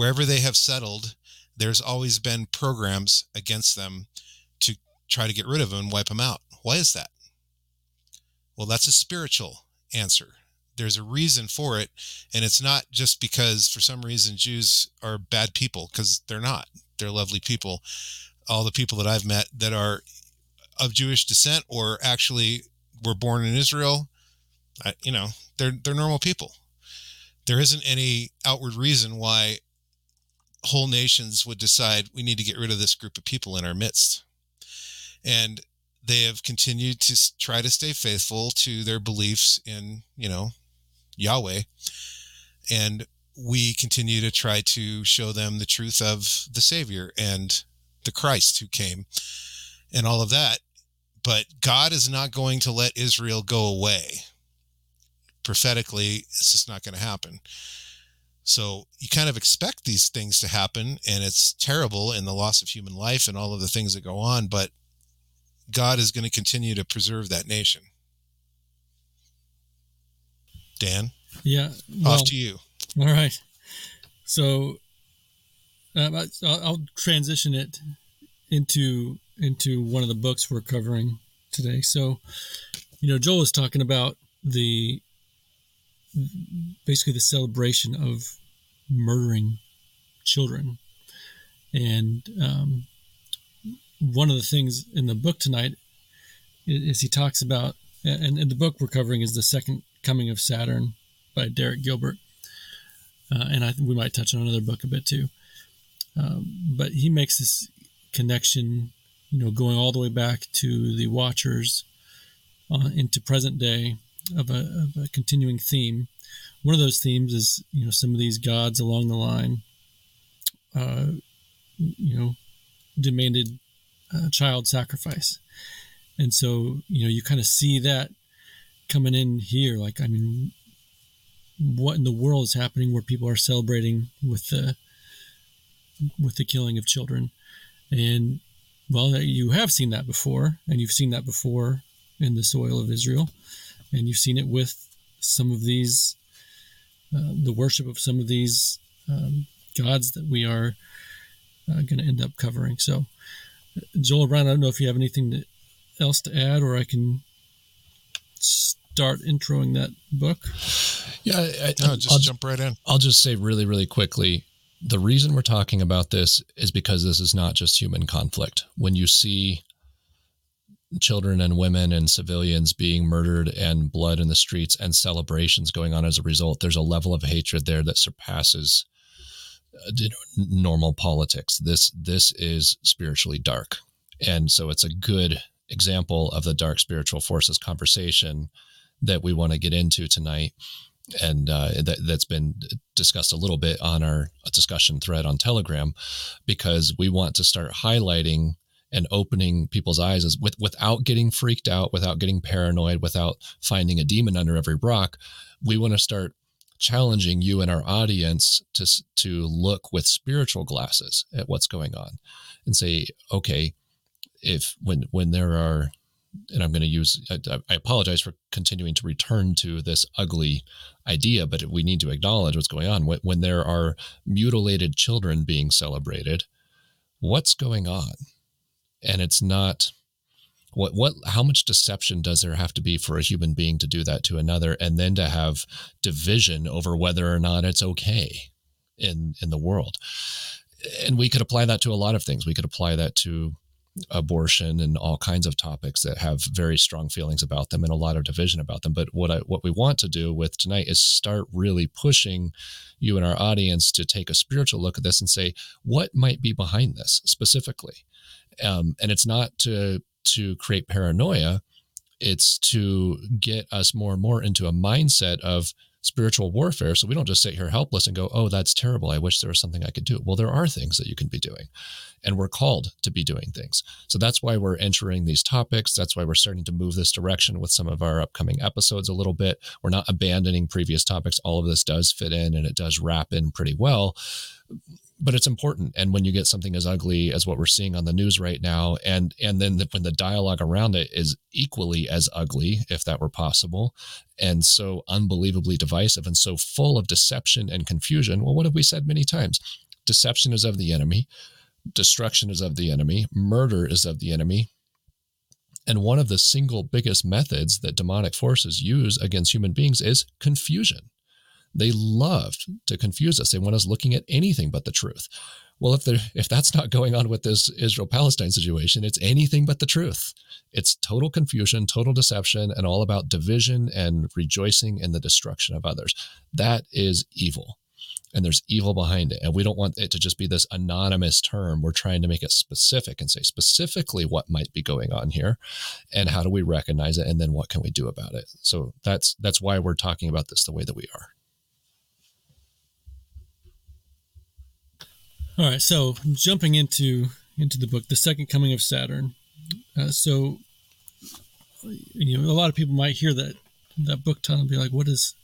wherever they have settled. There's always been programs against them to try to get rid of them and wipe them out. Why is that? Well, that's a spiritual answer there's a reason for it and it's not just because for some reason jews are bad people because they're not they're lovely people all the people that i've met that are of jewish descent or actually were born in israel I, you know they're they're normal people there isn't any outward reason why whole nations would decide we need to get rid of this group of people in our midst and they have continued to try to stay faithful to their beliefs in you know Yahweh. And we continue to try to show them the truth of the Savior and the Christ who came and all of that. But God is not going to let Israel go away. Prophetically, it's just not going to happen. So you kind of expect these things to happen, and it's terrible in the loss of human life and all of the things that go on, but God is going to continue to preserve that nation. Dan? Yeah. Well, Off to you. All right. So um, I'll, I'll transition it into into one of the books we're covering today. So, you know, Joel is talking about the basically the celebration of murdering children, and um, one of the things in the book tonight is he talks about, and, and the book we're covering is the second Coming of Saturn by Derek Gilbert. Uh, and I think we might touch on another book a bit too. Um, but he makes this connection, you know, going all the way back to the Watchers uh, into present day of a, of a, continuing theme. One of those themes is, you know, some of these gods along the line, uh, you know, demanded uh, child sacrifice. And so, you know, you kind of see that coming in here. Like, I mean, what in the world is happening where people are celebrating with the with the killing of children and well you have seen that before and you've seen that before in the soil of israel and you've seen it with some of these uh, the worship of some of these um, gods that we are uh, going to end up covering so joel brown i don't know if you have anything to, else to add or i can start introing that book yeah, I, no, just I'll, jump right in. I'll just say really, really quickly the reason we're talking about this is because this is not just human conflict. When you see children and women and civilians being murdered and blood in the streets and celebrations going on as a result, there's a level of hatred there that surpasses uh, normal politics. This this is spiritually dark, and so it's a good example of the dark spiritual forces conversation that we want to get into tonight and uh, that, that's been discussed a little bit on our discussion thread on Telegram, because we want to start highlighting and opening people's eyes is with, without getting freaked out, without getting paranoid, without finding a demon under every rock. We want to start challenging you and our audience to to look with spiritual glasses at what's going on, and say, okay, if when when there are and I'm going to use, I, I, apologize for continuing to return to this ugly idea, but we need to acknowledge what's going on. When, when there are mutilated children being celebrated, what's going on? And it's not what what how much deception does there have to be for a human being to do that to another and then to have division over whether or not it's okay in in the world and we could apply that to a lot of things we could apply that to abortion and all kinds of topics that have very strong feelings about them and a lot of division about them. But what I what we want to do with tonight is start really pushing you and our audience to take a spiritual look at this and say what might be behind this specifically. Um, and it's not to to create paranoia; it's to get us more and more into a mindset of spiritual warfare. So we don't just sit here helpless and go, oh, that's terrible. I wish there was something I could do. Well, there are things that you can be doing, and we're called to be doing things. So that's why we're entering these topics. That's why we're starting to move this direction with some of our upcoming episodes a little bit. We're not abandoning previous topics. All of this does fit in and it does wrap in pretty well but it's important. And when you get something as ugly as what we're seeing on the news right now and and then the, when the dialogue around it is equally as ugly if that were possible and so unbelievably divisive and so full of deception and confusion well what have we said many times? Deception is of the enemy. Destruction is of the enemy. Murder is of the enemy. And one of the single biggest methods that demonic forces use against human beings is confusion they love to confuse us. They want us looking at anything but the truth. Well, if if that's not going on with this Israel Palestine situation, it's anything but the truth. It's total confusion, total deception, and all about division and rejoicing in the destruction of others. That is evil. And there's evil behind it. And we don't want it to just be this anonymous term. We're trying to make it specific and say specifically what might be going on here and how do we recognize it and then what can we do about it. So that's that's why we're talking about this the way that we are. All right, so jumping into into the book, the second coming of Saturn. Uh, so, you know, a lot of people might hear that that book title and be like, "What is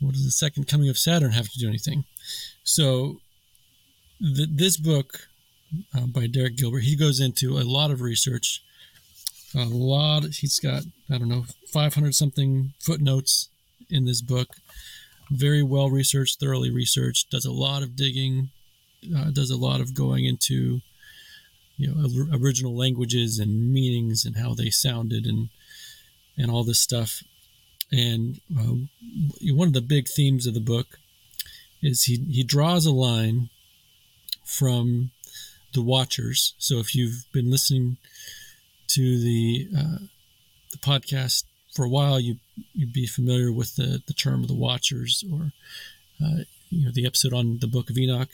what does the second coming of Saturn have to do anything?" So, th- this book uh, by Derek Gilbert, he goes into a lot of research. A lot. He's got I don't know, five hundred something footnotes in this book. Very well researched, thoroughly researched. Does a lot of digging uh, does a lot of going into you know original languages and meanings and how they sounded and and all this stuff. And uh, one of the big themes of the book is he he draws a line from the Watchers. So if you've been listening to the uh, the podcast for a while, you you'd be familiar with the the term of the Watchers, or uh, you know the episode on the Book of Enoch.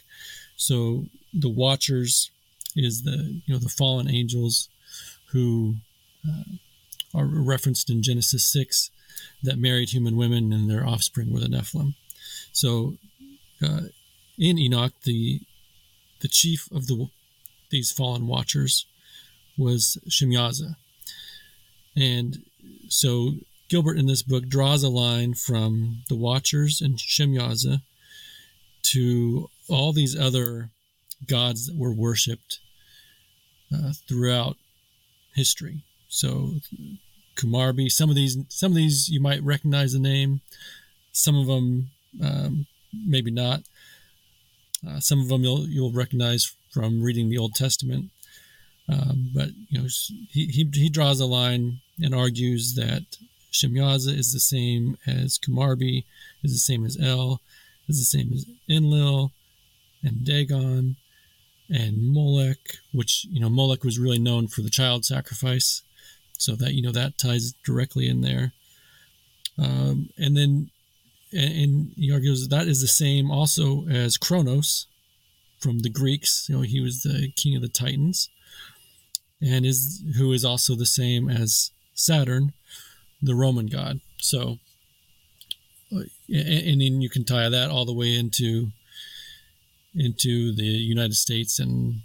So the Watchers is the you know the fallen angels who uh, are referenced in Genesis six that married human women and their offspring were the Nephilim. So uh, in Enoch, the the chief of the these fallen Watchers was Shemyaza, and so Gilbert in this book draws a line from the Watchers and Shemyaza to all these other gods that were worshipped uh, throughout history. So Kumarbi, some of these, some of these you might recognize the name, some of them um, maybe not. Uh, some of them you'll you'll recognize from reading the Old Testament. Um, but you know he, he he draws a line and argues that Shemyaza is the same as Kumarbi, is the same as El, is the same as Enlil and Dagon and Molech, which you know Molech was really known for the child sacrifice, so that you know that ties directly in there. Um, and then, and, and he argues that, that is the same also as Kronos from the Greeks. You know, he was the king of the Titans, and is who is also the same as Saturn, the Roman god. So, and, and then you can tie that all the way into into the United States and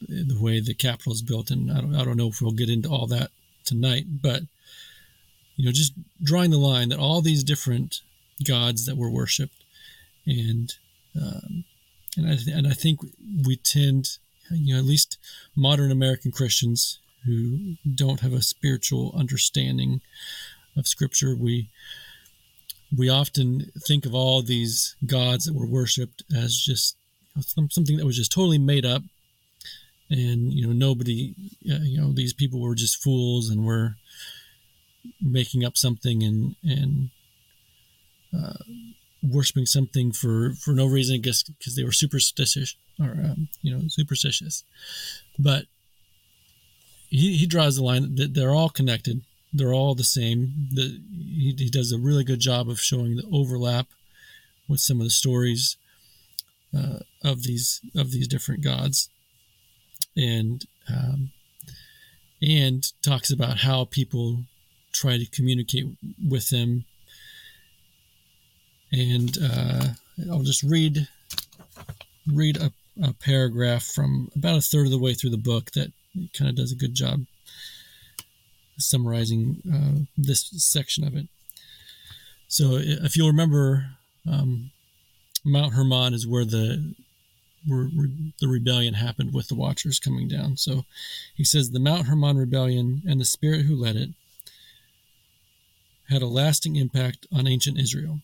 the way the capital is built. And I don't, I don't know if we'll get into all that tonight, but you know, just drawing the line that all these different gods that were worshipped, and um, and I and I think we tend, you know, at least modern American Christians who don't have a spiritual understanding of Scripture, we we often think of all these gods that were worshipped as just you know, something that was just totally made up. And you know nobody uh, you know these people were just fools and were making up something and and uh, worshiping something for for no reason i guess because they were superstitious or um, you know superstitious. But he, he draws the line that they're all connected they're all the same. The, he, he does a really good job of showing the overlap with some of the stories uh, of these of these different gods, and um, and talks about how people try to communicate with them. And uh, I'll just read read a, a paragraph from about a third of the way through the book that kind of does a good job summarizing uh, this section of it. So, if you'll remember, um, Mount Hermon is where the where the rebellion happened with the Watchers coming down. So, he says the Mount Hermon rebellion and the spirit who led it had a lasting impact on ancient Israel.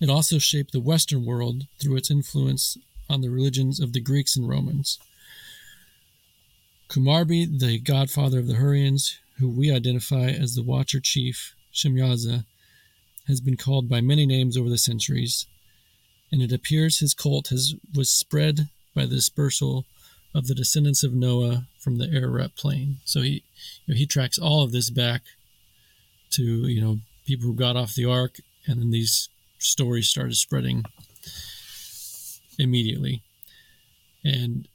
It also shaped the Western world through its influence on the religions of the Greeks and Romans. Kumarbi, the godfather of the Hurrians, who we identify as the Watcher Chief, Shemyaza, has been called by many names over the centuries, and it appears his cult has was spread by the dispersal of the descendants of Noah from the Ararat plain. So he you know, he tracks all of this back to you know people who got off the ark, and then these stories started spreading immediately. And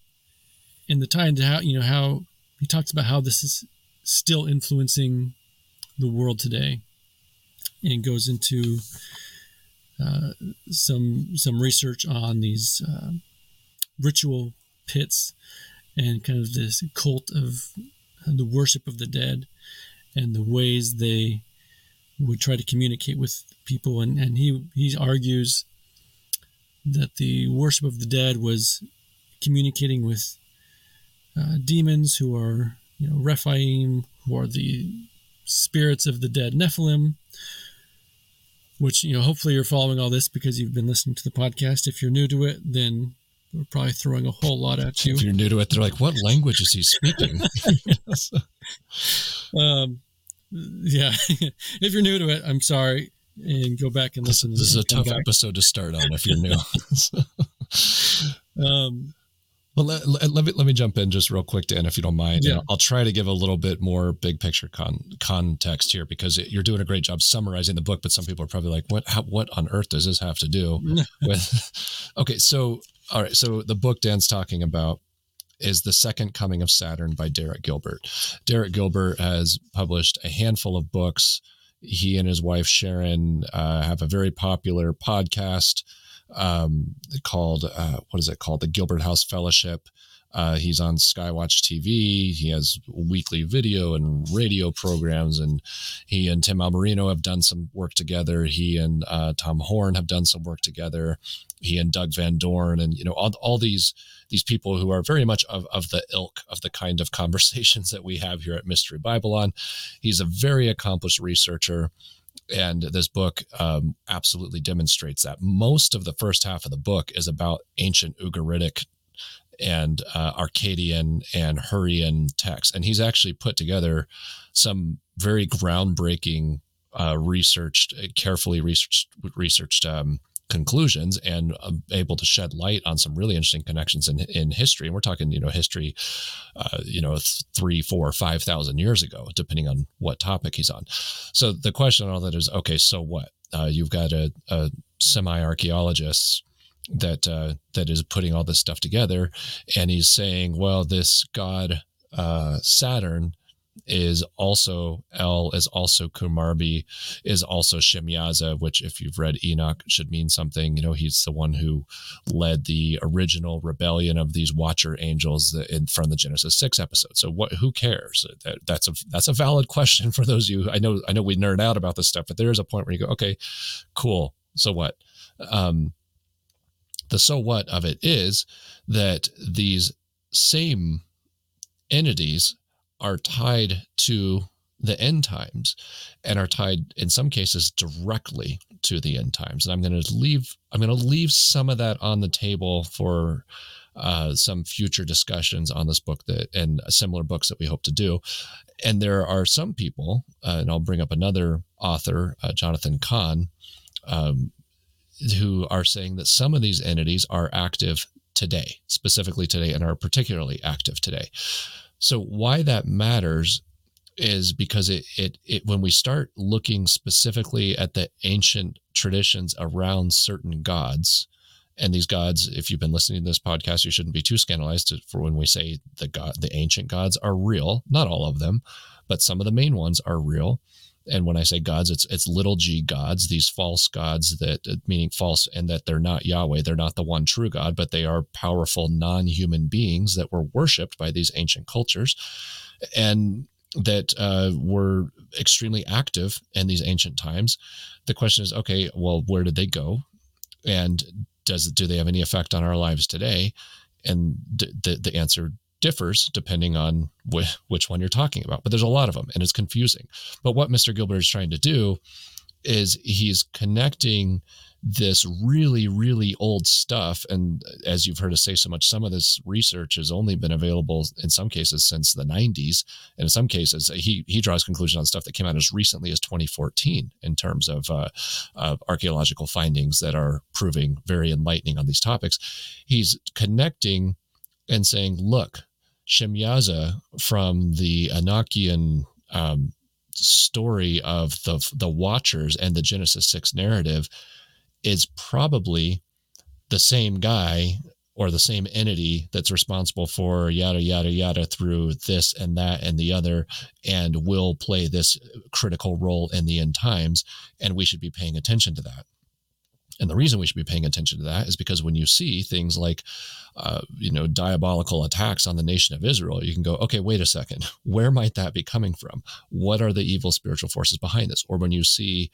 in the time to how you know how he talks about how this is still influencing the world today. And goes into uh, some some research on these uh, ritual pits and kind of this cult of the worship of the dead and the ways they would try to communicate with people. And, and he he argues that the worship of the dead was communicating with uh, demons who are you know, Rephaim, who are the spirits of the dead Nephilim, which, you know, hopefully you're following all this because you've been listening to the podcast. If you're new to it, then we're probably throwing a whole lot at you. If you're new to it, they're like, what language is he speaking? um, yeah. if you're new to it, I'm sorry. And go back and listen. This, this is a tough back. episode to start on if you're new. um, well, let, let, let, me let me jump in just real quick, Dan, if you don't mind. Yeah. I'll try to give a little bit more big picture con- context here because it, you're doing a great job summarizing the book. But some people are probably like, "What? How, what on earth does this have to do with?" okay, so all right, so the book Dan's talking about is the second coming of Saturn by Derek Gilbert. Derek Gilbert has published a handful of books. He and his wife Sharon uh, have a very popular podcast um, called uh, what is it called? The Gilbert House Fellowship. Uh, he's on Skywatch TV. He has weekly video and radio programs, and he and Tim Alberino have done some work together. He and uh, Tom Horn have done some work together. He and Doug Van Dorn, and you know all, all these these people who are very much of, of the ilk of the kind of conversations that we have here at Mystery Babylon. He's a very accomplished researcher and this book um, absolutely demonstrates that. Most of the first half of the book is about ancient Ugaritic and uh, Akkadian and Hurrian texts, and he's actually put together some very groundbreaking, uh, researched, carefully researched, researched um, conclusions and uh, able to shed light on some really interesting connections in in history. And we're talking, you know, history, uh, you know, three, four, five thousand years ago, depending on what topic he's on. So the question on all that is, okay, so what? Uh, you've got a, a semi archaeologist that uh, that is putting all this stuff together, and he's saying, well, this god uh, Saturn is also El, is also Kumarbi, is also Shemyaza, which, if you've read Enoch, should mean something. You know, he's the one who led the original rebellion of these Watcher angels in from the Genesis six episode. So, what? Who cares? That, that's a that's a valid question for those of you. I know I know we nerd out about this stuff, but there is a point where you go, okay, cool. So what? Um, the so what of it is that these same entities are tied to the end times and are tied in some cases directly to the end times. And i'm going to leave i'm going to leave some of that on the table for uh, some future discussions on this book that and similar books that we hope to do. And there are some people uh, and i'll bring up another author uh, jonathan cahn um, who are saying that some of these entities are active today specifically today and are particularly active today so why that matters is because it, it it when we start looking specifically at the ancient traditions around certain gods, and these gods, if you've been listening to this podcast, you shouldn't be too scandalized for when we say the god, the ancient gods are real. Not all of them, but some of the main ones are real. And when I say gods, it's it's little g gods, these false gods that uh, meaning false, and that they're not Yahweh, they're not the one true God, but they are powerful non-human beings that were worshipped by these ancient cultures, and that uh, were extremely active in these ancient times. The question is, okay, well, where did they go, and does do they have any effect on our lives today? And the the answer differs depending on wh- which one you're talking about. But there's a lot of them and it's confusing. But what Mr. Gilbert is trying to do is he's connecting this really, really old stuff. And as you've heard us say so much, some of this research has only been available in some cases since the 90s. And in some cases, he, he draws conclusions on stuff that came out as recently as 2014 in terms of uh, uh, archaeological findings that are proving very enlightening on these topics. He's connecting and saying, look, Shemyaza from the Enochian um, story of the the Watchers and the Genesis six narrative is probably the same guy or the same entity that's responsible for yada yada yada through this and that and the other and will play this critical role in the end times and we should be paying attention to that. And the reason we should be paying attention to that is because when you see things like, uh, you know, diabolical attacks on the nation of Israel, you can go, okay, wait a second, where might that be coming from? What are the evil spiritual forces behind this? Or when you see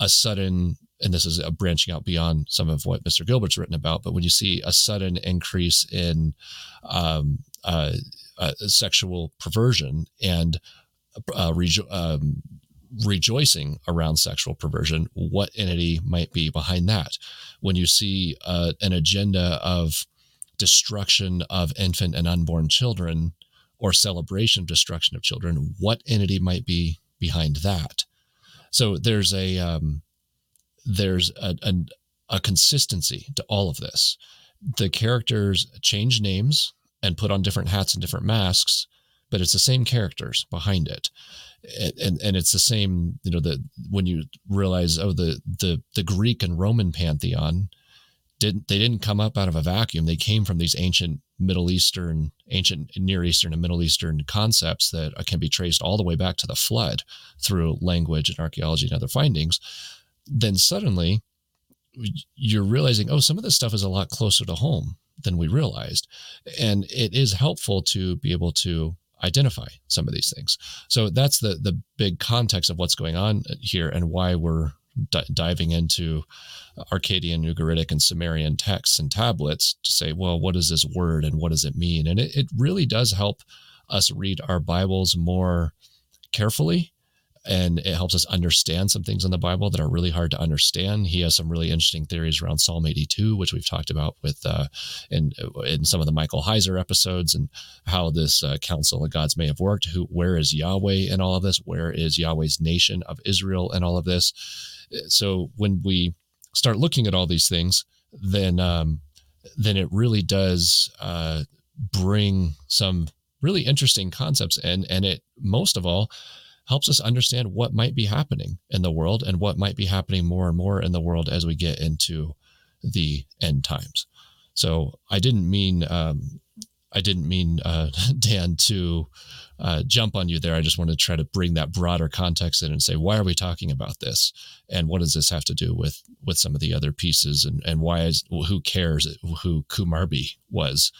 a sudden, and this is a branching out beyond some of what Mr. Gilbert's written about, but when you see a sudden increase in um, uh, uh, sexual perversion and uh, rejo- um, rejoicing around sexual perversion, what entity might be behind that? When you see uh, an agenda of destruction of infant and unborn children or celebration of destruction of children, what entity might be behind that? So there's a um, there's a, a, a consistency to all of this. The characters change names and put on different hats and different masks, but it's the same characters behind it and and it's the same you know that when you realize oh the the the greek and roman pantheon didn't they didn't come up out of a vacuum they came from these ancient middle eastern ancient near eastern and middle eastern concepts that uh, can be traced all the way back to the flood through language and archaeology and other findings then suddenly you're realizing oh some of this stuff is a lot closer to home than we realized. And it is helpful to be able to identify some of these things. So that's the the big context of what's going on uh, here and why we're d- diving into Akkadian, Ugaritic, and Sumerian texts and tablets to say, well, what is this word and what does it mean? And it, it really does help us read our Bibles more carefully and it helps us understand some things in the Bible that are really hard to understand. He has some really interesting theories around Psalm 82, which we've talked about with uh, in in some of the Michael Heiser episodes, and how this uh, council of gods may have worked. Who, where is Yahweh in all of this? Where is Yahweh's nation of Israel in all of this? So when we start looking at all these things, then um, then it really does uh, bring some really interesting concepts, and and it most of all helps us understand what might be happening in the world and what might be happening more and more in the world as we get into the end times. So I didn't mean um, I didn't mean uh, Dan to uh, jump on you there. I just want to try to bring that broader context in and say why are we talking about this and what does this have to do with with some of the other pieces and and why is who cares who Kumarbi was?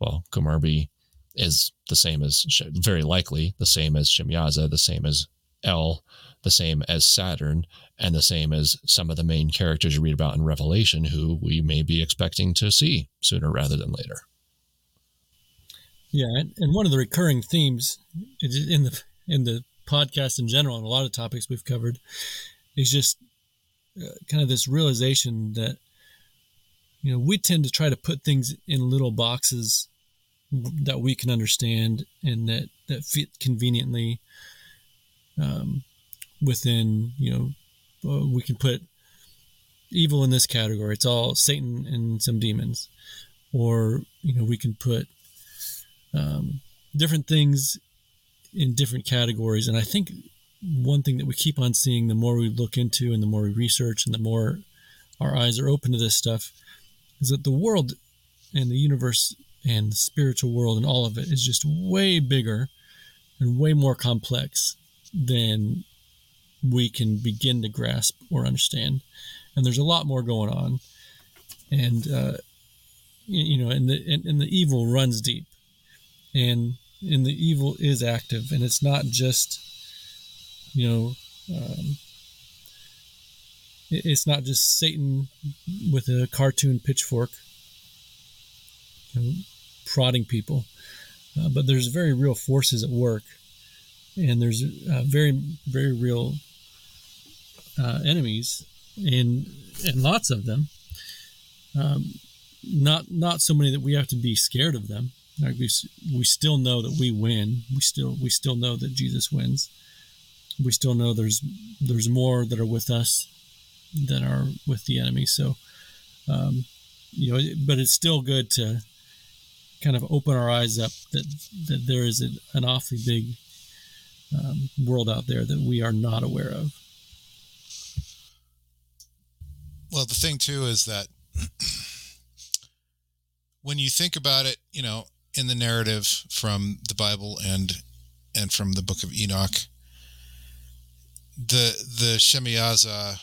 Well, Kumarbi is the same as very likely the same as Shemyaza, the same as El, the same as Saturn, and the same as some of the main characters you read about in Revelation, who we may be expecting to see sooner rather than later. Yeah, and one of the recurring themes in the in the podcast in general, and a lot of topics we've covered, is just uh, kind of this realization that you know we tend to try to put things in little boxes that we can understand and that that fit conveniently um, within you know uh, we can put evil in this category. It's all satan and some demons. Or you know we can put um, different things in different categories and i think one thing that we keep on seeing the more we look into and the more we research and the more our eyes are open to this stuff is that the world and the universe and the spiritual world and all of it is just way bigger and way more complex than we can begin to grasp or understand. And there's a lot more going on. And, uh, you know, and the, and, and, the evil runs deep. And, and the evil is active. And it's not just, you know, um, it's not just Satan with a cartoon pitchfork you know, prodding people. Uh, but there's very real forces at work, and there's uh, very very real uh, enemies, and and lots of them. Um, not not so many that we have to be scared of them. Like we we still know that we win. We still we still know that Jesus wins. We still know there's there's more that are with us than are with the enemy. So, um, you know, but it's still good to kind of open our eyes up that that there is a, an awfully big um, world out there that we are not aware of. Well, the thing too is that when you think about it, you know, in the narrative from the Bible and and from the Book of Enoch, the the Shemiyaza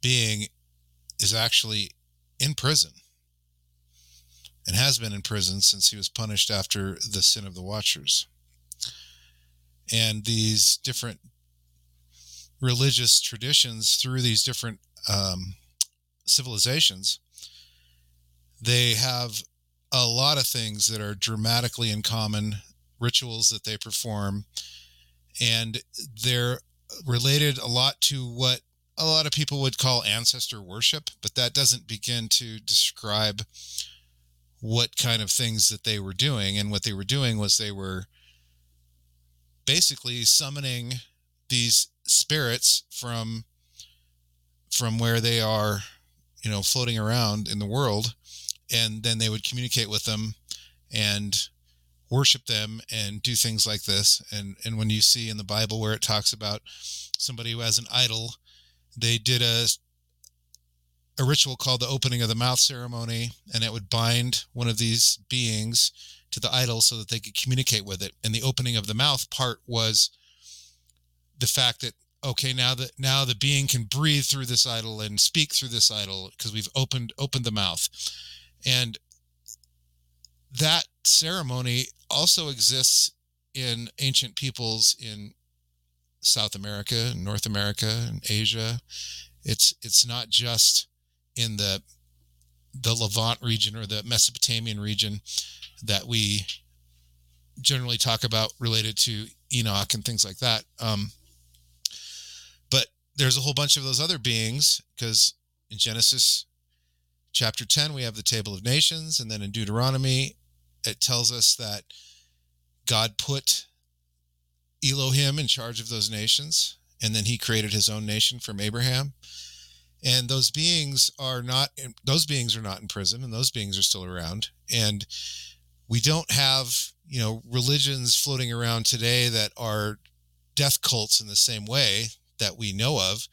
being is actually in prison and has been in prison since he was punished after the sin of the Watchers. And these different religious traditions through these different um, civilizations, they have a lot of things that are dramatically in common, rituals that they perform, and they're related a lot to what a lot of people would call ancestor worship, but that doesn't begin to describe what kind of things that they were doing. And what they were doing was they were basically summoning these spirits from from where they are, you know, floating around in the world, and then they would communicate with them and worship them and do things like this. And and when you see in the Bible where it talks about somebody who has an idol, they did a a ritual called the opening of the mouth ceremony, and it would bind one of these beings to the idol so that they could communicate with it. And the opening of the mouth part was the fact that okay, now that now the being can breathe through this idol and speak through this idol because we've opened opened the mouth. And that ceremony also exists in ancient peoples in South America, North America, and Asia. It's it's not just in the the Levant region or the Mesopotamian region that we generally talk about related to Enoch and things like that. Um, but there's a whole bunch of those other beings because in Genesis chapter 10, we have the table of nations. And then in Deuteronomy, it tells us that God put Elohim in charge of those nations. And then he created his own nation from Abraham. And those beings are not, those beings are not in prison and those beings are still around. And we don't have you know religions floating around today that are death cults in the same way that we know of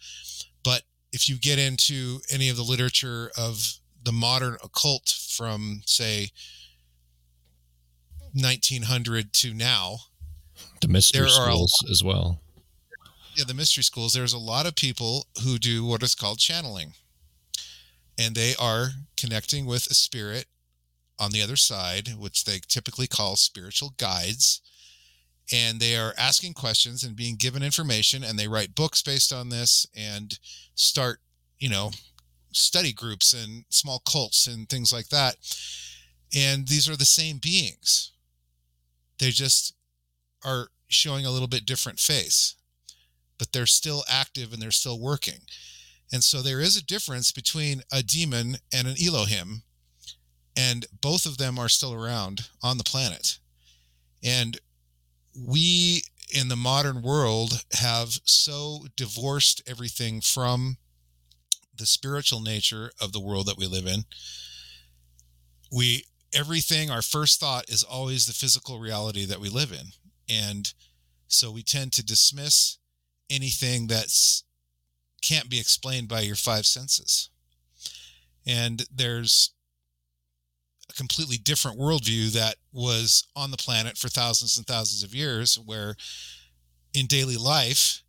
but if you get into any of the literature of the modern occult from say 1900 to now. The mystery schools lot, as well. Yeah the mystery schools. There's a lot of people who do what is called channeling. And they are connecting with a spirit on the other side, which they typically call spiritual guides. And they are asking questions and being given information, and they write books based on this and start, you know, study groups and small cults and things like that. And these are the same beings. They just are showing a little bit different face, but they're still active and they're still working. And so there is a difference between a demon and an Elohim and both of them are still around on the planet. And we in the modern world have so divorced everything from the spiritual nature of the world that we live in. We everything our first thought is always the physical reality that we live in. And so we tend to dismiss anything that's can't be explained by your five senses. And there's a completely different worldview that was on the planet for thousands and thousands of years, where in daily life,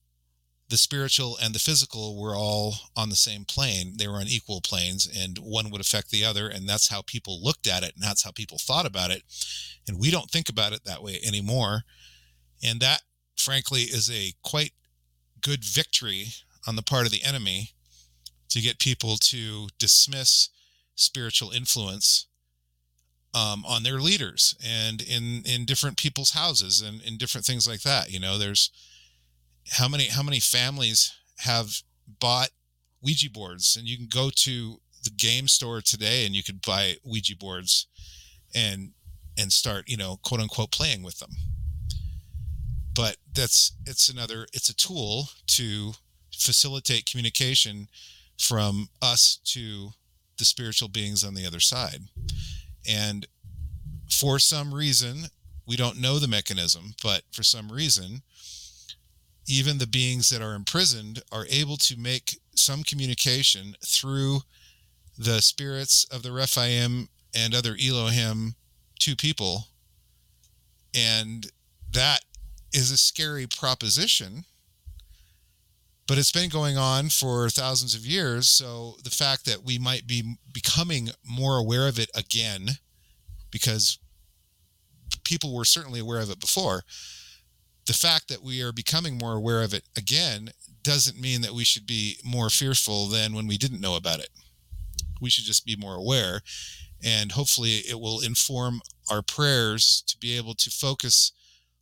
the spiritual and the physical were all on the same plane. They were on equal planes, and one would affect the other. And that's how people looked at it, and that's how people thought about it. And we don't think about it that way anymore. And that, frankly, is a quite good victory on the part of the enemy to get people to dismiss spiritual influence um, on their leaders and in in different people's houses and in different things like that. You know, there's how many how many families have bought Ouija boards, and you can go to the game store today and you could buy Ouija boards and and start you know quote unquote playing with them. But that's it's another it's a tool to facilitate communication from us to the spiritual beings on the other side. And for some reason, we don't know the mechanism, but for some reason, even the beings that are imprisoned are able to make some communication through the spirits of the Rephaim and other Elohim to people. And that is a scary proposition but it's been going on for thousands of years. So the fact that we might be becoming more aware of it again, because people were certainly aware of it before, the fact that we are becoming more aware of it again doesn't mean that we should be more fearful than when we didn't know about it. We should just be more aware. And hopefully, it will inform our prayers to be able to focus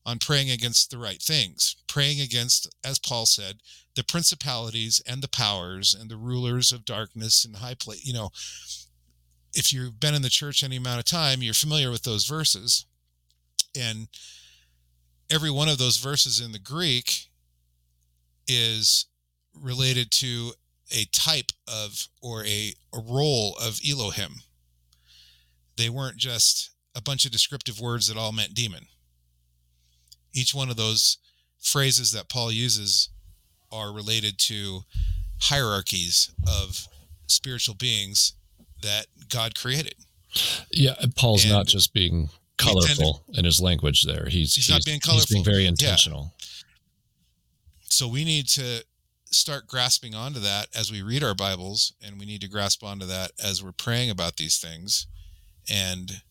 on praying against the right things, praying against, as Paul said, the principalities and the powers and the rulers of darkness and high place. You know, if you've been in the church any amount of time, you're familiar with those verses. And every one of those verses in the Greek is related to a type of or a, a role of Elohim. They weren't just a bunch of descriptive words that all meant demon each one of those phrases that Paul uses are related to hierarchies of spiritual beings that God created. Yeah, Paul's and not just being colorful to, in his language there. He's, he's, he's not being colorful. He's being very intentional. Yeah. So we need to start grasping onto that as we read our Bibles, and we need to grasp onto that as we're praying about these things. And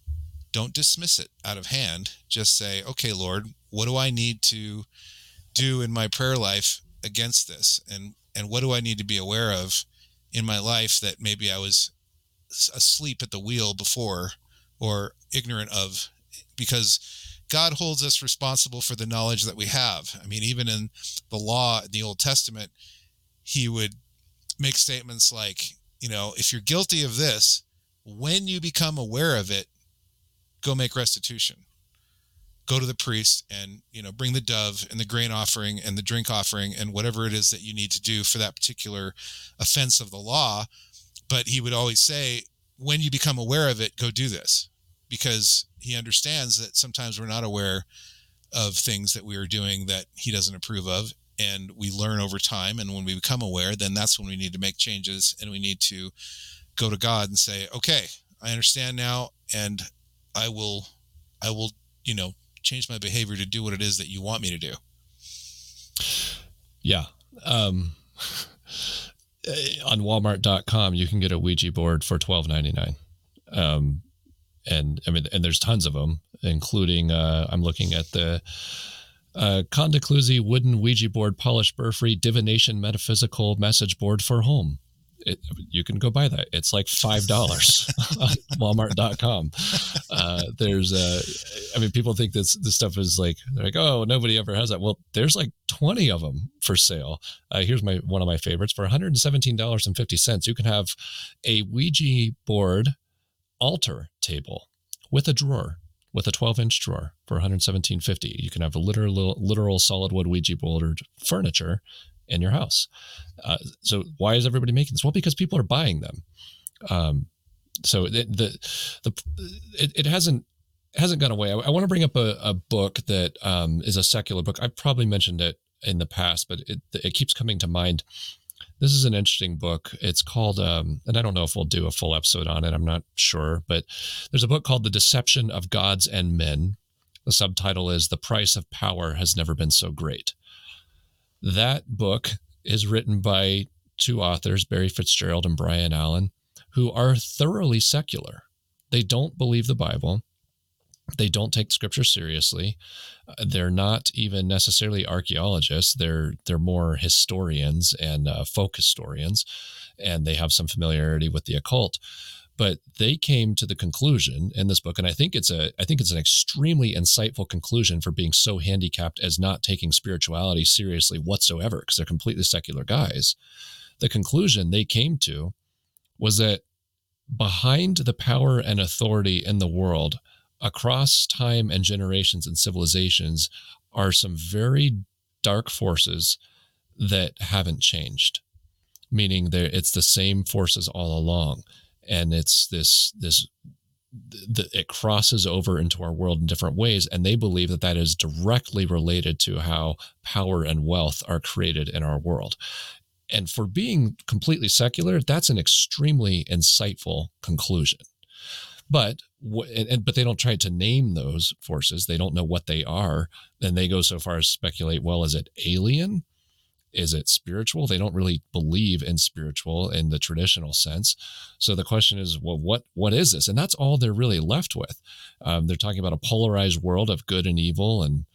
don't dismiss it out of hand. Just say, okay, Lord, what do I need to do in my prayer life against this? And, and what do I need to be aware of in my life that maybe I was asleep at the wheel before or ignorant of? Because God holds us responsible for the knowledge that we have. I mean, even in the law in the Old Testament, he would make statements like, you know, if you're guilty of this, when you become aware of it, go make restitution. Go to the priest and, you know, bring the dove and the grain offering and the drink offering and whatever it is that you need to do for that particular offense of the law. But he would always say, when you become aware of it, go do this because he understands that sometimes we're not aware of things that we are doing that he doesn't approve of and we learn over time and when we become aware then that's when we need to make changes and we need to go to god and say okay i understand now and i will i will you know change my behavior to do what it is that you want me to do. Yeah um on walmart.com you can get a ouija board for 12.99 um and I mean, and there's tons of them, including uh, I'm looking at the uh, Condacluzzi wooden Ouija board polished burr-free divination metaphysical message board for home. It, you can go buy that. It's like five dollars on Walmart.com. Uh, there's, uh, I mean, people think this this stuff is like they're like, oh, nobody ever has that. Well, there's like twenty of them for sale. Uh, here's my one of my favorites for one hundred and seventeen dollars and fifty cents. You can have a Ouija board altar table with a drawer with a 12 inch drawer for 117.50 you can have a literal literal solid wood ouija board furniture in your house. Uh, so why is everybody making this? Well because people are buying them. Um, so the the, the it, it hasn't hasn't gone away. I, I want to bring up a, a book that um, is a secular book. I've probably mentioned it in the past but it, it keeps coming to mind this is an interesting book. It's called, um, and I don't know if we'll do a full episode on it. I'm not sure, but there's a book called The Deception of Gods and Men. The subtitle is The Price of Power Has Never Been So Great. That book is written by two authors, Barry Fitzgerald and Brian Allan, who are thoroughly secular. They don't believe the Bible. They don't take scripture seriously. They're not even necessarily archaeologists. They're they're more historians and uh, folk historians, and they have some familiarity with the occult. But they came to the conclusion in this book, and I think it's a I think it's an extremely insightful conclusion for being so handicapped as not taking spirituality seriously whatsoever, because they're completely secular guys. The conclusion they came to was that behind the power and authority in the world across time and generations and civilizations are some very dark forces that haven't changed. Meaning there it's the same forces all along. And it's this this the, it crosses over into our world in different ways. And they believe that that is directly related to how power and wealth are created in our world. And for being completely secular that's an extremely insightful conclusion. But and, but they don't try to name those forces. They don't know what they are. Then they go so far as speculate. Well, is it alien? Is it spiritual? They don't really believe in spiritual in the traditional sense. So the question is, well, what what is this? And that's all they're really left with. Um, they're talking about a polarized world of good and evil, and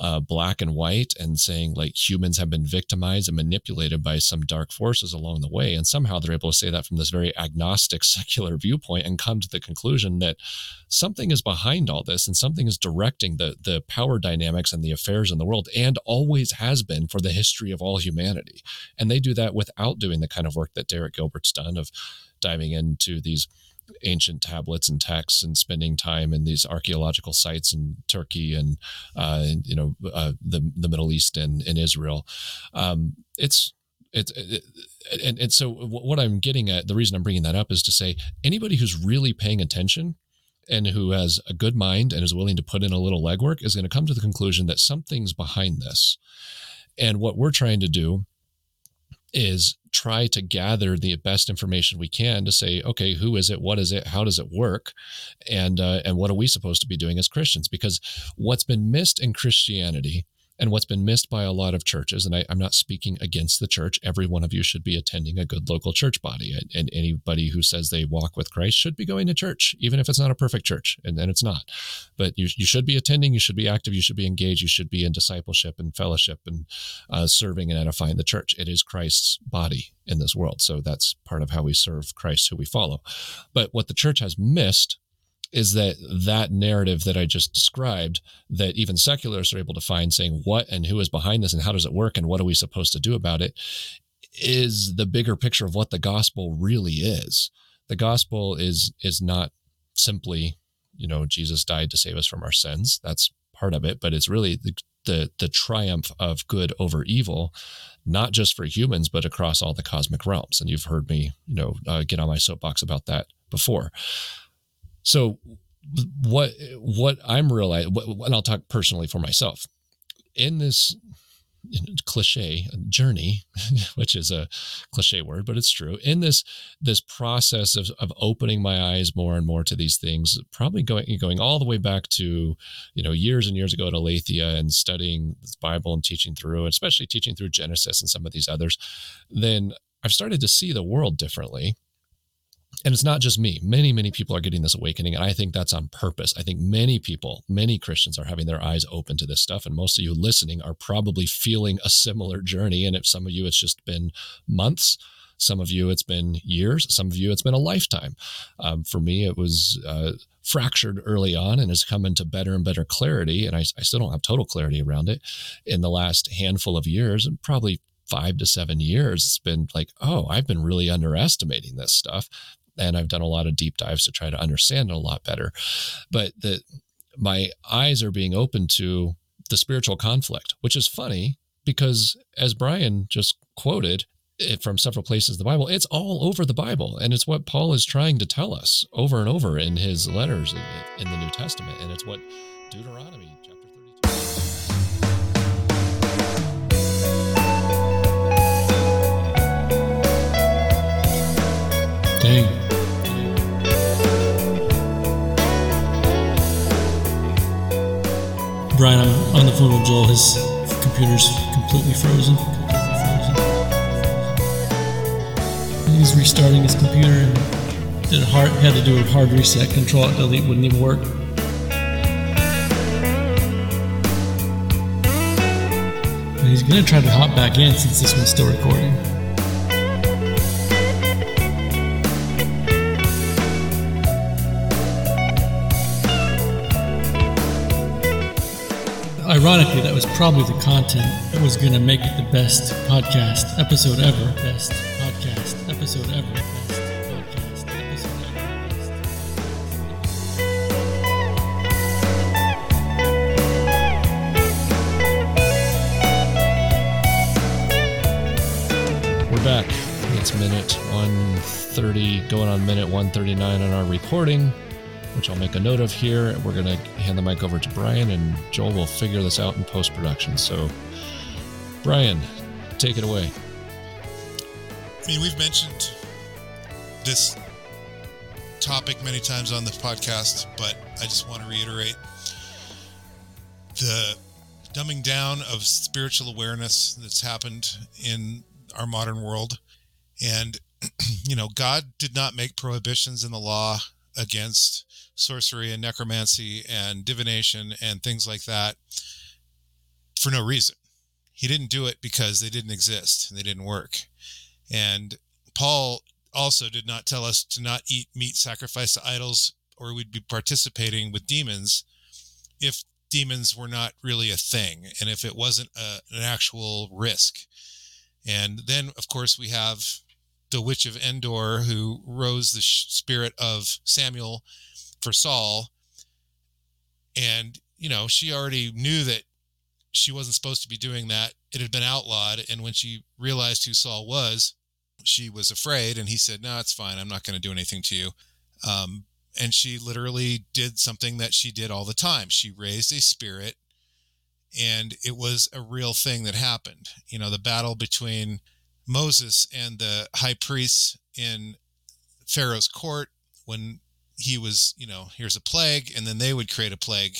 uh, black and white and saying like humans have been victimized and manipulated by some dark forces along the way. And somehow they're able to say that from this very agnostic, secular viewpoint and come to the conclusion that something is behind all this and something is directing the, the power dynamics and the affairs in the world and always has been for the history of all humanity. And they do that without doing the kind of work that Derek Gilbert's done of diving into these ancient tablets and texts and spending time in these archaeological sites in Turkey and uh, you know uh, the the Middle East and in Israel. Um, it's it's it, and, and so what I'm getting at, the reason I'm bringing that up is to say anybody who's really paying attention and who has a good mind and is willing to put in a little legwork is going to come to the conclusion that something's behind this. And what we're trying to do is try to gather the best information we can to say, okay, who is it? What is it? How does it work? And uh, and what are we supposed to be doing as Christians? Because what's been missed in Christianity And what's been missed by a lot of churches, and I, am not speaking against the church, every one of you should be attending a good local church body. And, and, anybody who says they walk with Christ should be going to church, even if it's not a perfect church. And then it's not. But you, you should be attending, you should be active, you should be engaged, you should be in discipleship and fellowship and uh, serving and edifying the church. It is Christ's body in this world. So that's part of how we serve Christ who we follow. But what the church has missed is that that narrative that I just described, that even secularists are able to find, saying what and who is behind this and how does it work and what are we supposed to do about it, is the bigger picture of what the gospel really is. The gospel is is not simply, you know, Jesus died to save us from our sins. That's part of it, but it's really the the, the triumph of good over evil, not just for humans, but across all the cosmic realms. And you've heard me, you know, uh, get on my soapbox about that before. So what what I'm realizing, and I'll talk personally for myself. In this cliche journey which is a cliche word but it's true. In this this process of, of opening my eyes more and more to these things probably going going all the way back to you know years and years ago at aletheia and studying this bible and teaching through especially teaching through genesis and some of these others then i've started to see the world differently and it's not just me. Many, many people are getting this awakening. And I think that's on purpose. I think many people, many Christians are having their eyes open to this stuff. And most of you listening are probably feeling a similar journey. And if some of you, it's just been months. Some of you, it's been years. Some of you, it's been a lifetime. Um, for me, it was uh, fractured early on and has come into better and better clarity. And I, I still don't have total clarity around it in the last handful of years, and probably five to seven years, it's been like, oh, I've been really underestimating this stuff and I've done a lot of deep dives to try to understand it a lot better. But that my eyes are being open to the spiritual conflict, which is funny because as Brian just quoted it from several places in the Bible, it's all over the Bible. And it's what Paul is trying to tell us over and over in his letters in, the New Testament. And it's what Deuteronomy chapter Dang. Brian, I'm on the phone with Joel. His computer's completely frozen. He's restarting his computer and did a hard, had to do a hard reset. Control Delete wouldn't even work. But he's gonna try to hop back in since this one's still recording. Ironically, that was probably the content that was going to make it the best podcast episode ever. Best podcast episode ever. Back. It's minute 130, going on minute 139 on our recording which I'll make a note of here. We're going to hand the mic over to Brian, and Joel will figure this out in post production. So, Brian, take it away. I mean, we've mentioned this topic many times on the podcast, but I just want to reiterate the dumbing down of spiritual awareness that's happened in our modern world. And, you know, God did not make prohibitions in the law against sorcery and necromancy and divination and things like that for no reason. He didn't do it because they didn't exist and they didn't work. And Paul also did not tell us to not eat meat sacrificed to idols or we'd be participating with demons if demons were not really a thing and if it wasn't a, an actual risk. And then, of course, we have the witch of Endor who rose the spirit of Samuel for Saul. And, you know, she already knew that she wasn't supposed to be doing that. It had been outlawed. And when she realized who Saul was, she was afraid. And he said, No, it's fine. I'm not going to do anything to you. Um, and she literally did something that she did all the time. She raised a spirit, and it was a real thing that happened. You know, the battle between Moses and the high priests in Pharaoh's court when he was, you know, here's a plague, and then they would create a plague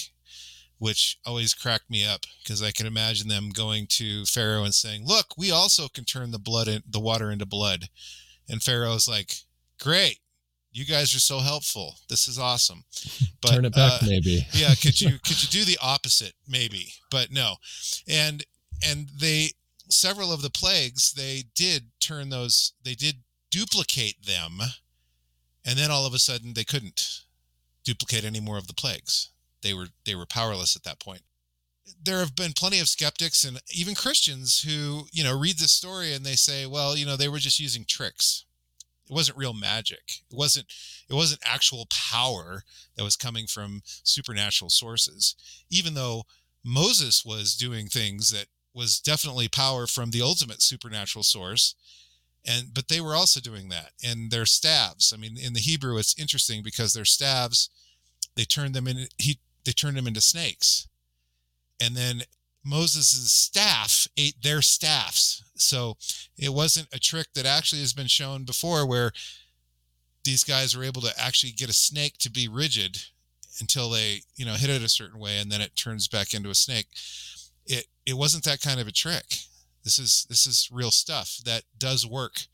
which always cracked me up because I can imagine them going to Pharaoh and saying, "Look, we also can turn the blood in, the water into blood," and Pharaoh's like, "Great, you guys are so helpful. This is awesome." But, Turn it back, uh, maybe. yeah, could you could you do the opposite, maybe? But no, and and they several of the plagues they did turn those they did duplicate them, and then all of a sudden they couldn't duplicate any more of the plagues they were they were powerless at that point there have been plenty of skeptics and even Christians who, you know, read this story and they say, well, you know, they were just using tricks. It wasn't real magic. It wasn't it wasn't actual power that was coming from supernatural sources. Even though Moses was doing things that was definitely power from the ultimate supernatural source. And but they were also doing that. And their staves, I mean, in the Hebrew it's interesting because their staves, they turned them in he they turned them into snakes. And then Moses' staff ate their staffs. So it wasn't a trick that actually has been shown before where these guys were able to actually get a snake to be rigid until they, you know, hit it a certain way and then it turns back into a snake. It it wasn't that kind of a trick. This is this is real stuff that does work.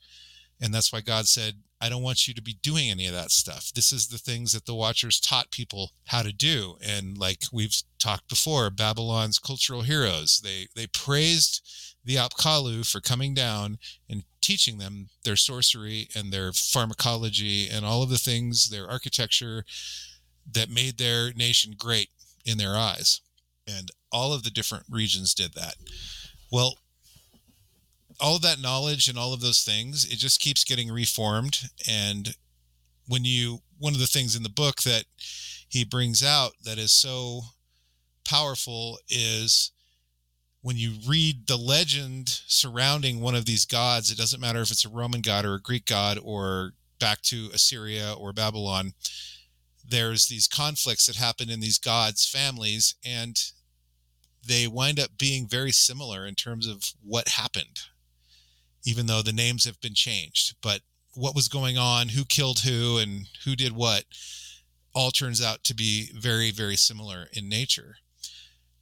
And that's why God said, I don't want you to be doing any of that stuff. This is the things that the Watchers taught people how to do. And like we've talked before, Babylon's cultural heroes, they they praised the Apkallu for coming down and teaching them their sorcery and their pharmacology and all of the things, their architecture that made their nation great in their eyes. And all of the different regions did that. Well, all of that knowledge and all of those things, it just keeps getting reformed. And when you, one of the things in the book that he brings out that is so powerful is when you read the legend surrounding one of these gods, it doesn't matter if it's a Roman god or a Greek god or back to Assyria or Babylon, there's these conflicts that happen in these gods' families, and they wind up being very similar in terms of what happened even though the names have been changed. But what was going on, who killed who, and who did what, all turns out to be very, very similar in nature.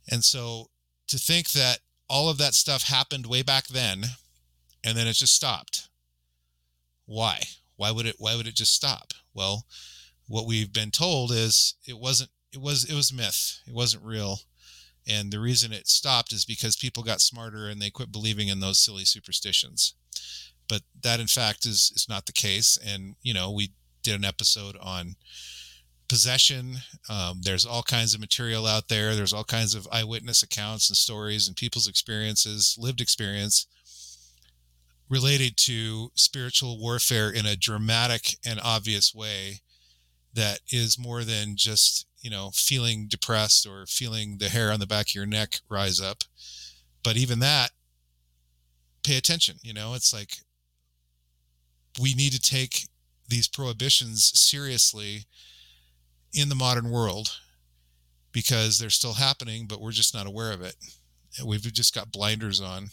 And so to think that all of that stuff happened way back then and then it just stopped. Why? Why would it why would it just stop? Well, what we've been told is it wasn't it was it was myth. It wasn't real. And the reason it stopped is because people got smarter and they quit believing in those silly superstitions. But that, in fact, is is not the case. And you know, we did an episode on possession. Um, there's all kinds of material out there. There's all kinds of eyewitness accounts and stories and people's experiences, lived experience related to spiritual warfare in a dramatic and obvious way that is more than just you know, feeling depressed or feeling the hair on the back of your neck rise up. But even that, pay attention. You know, it's like we need to take these prohibitions seriously in the modern world because they're still happening, but we're just not aware of it. We've just got blinders on.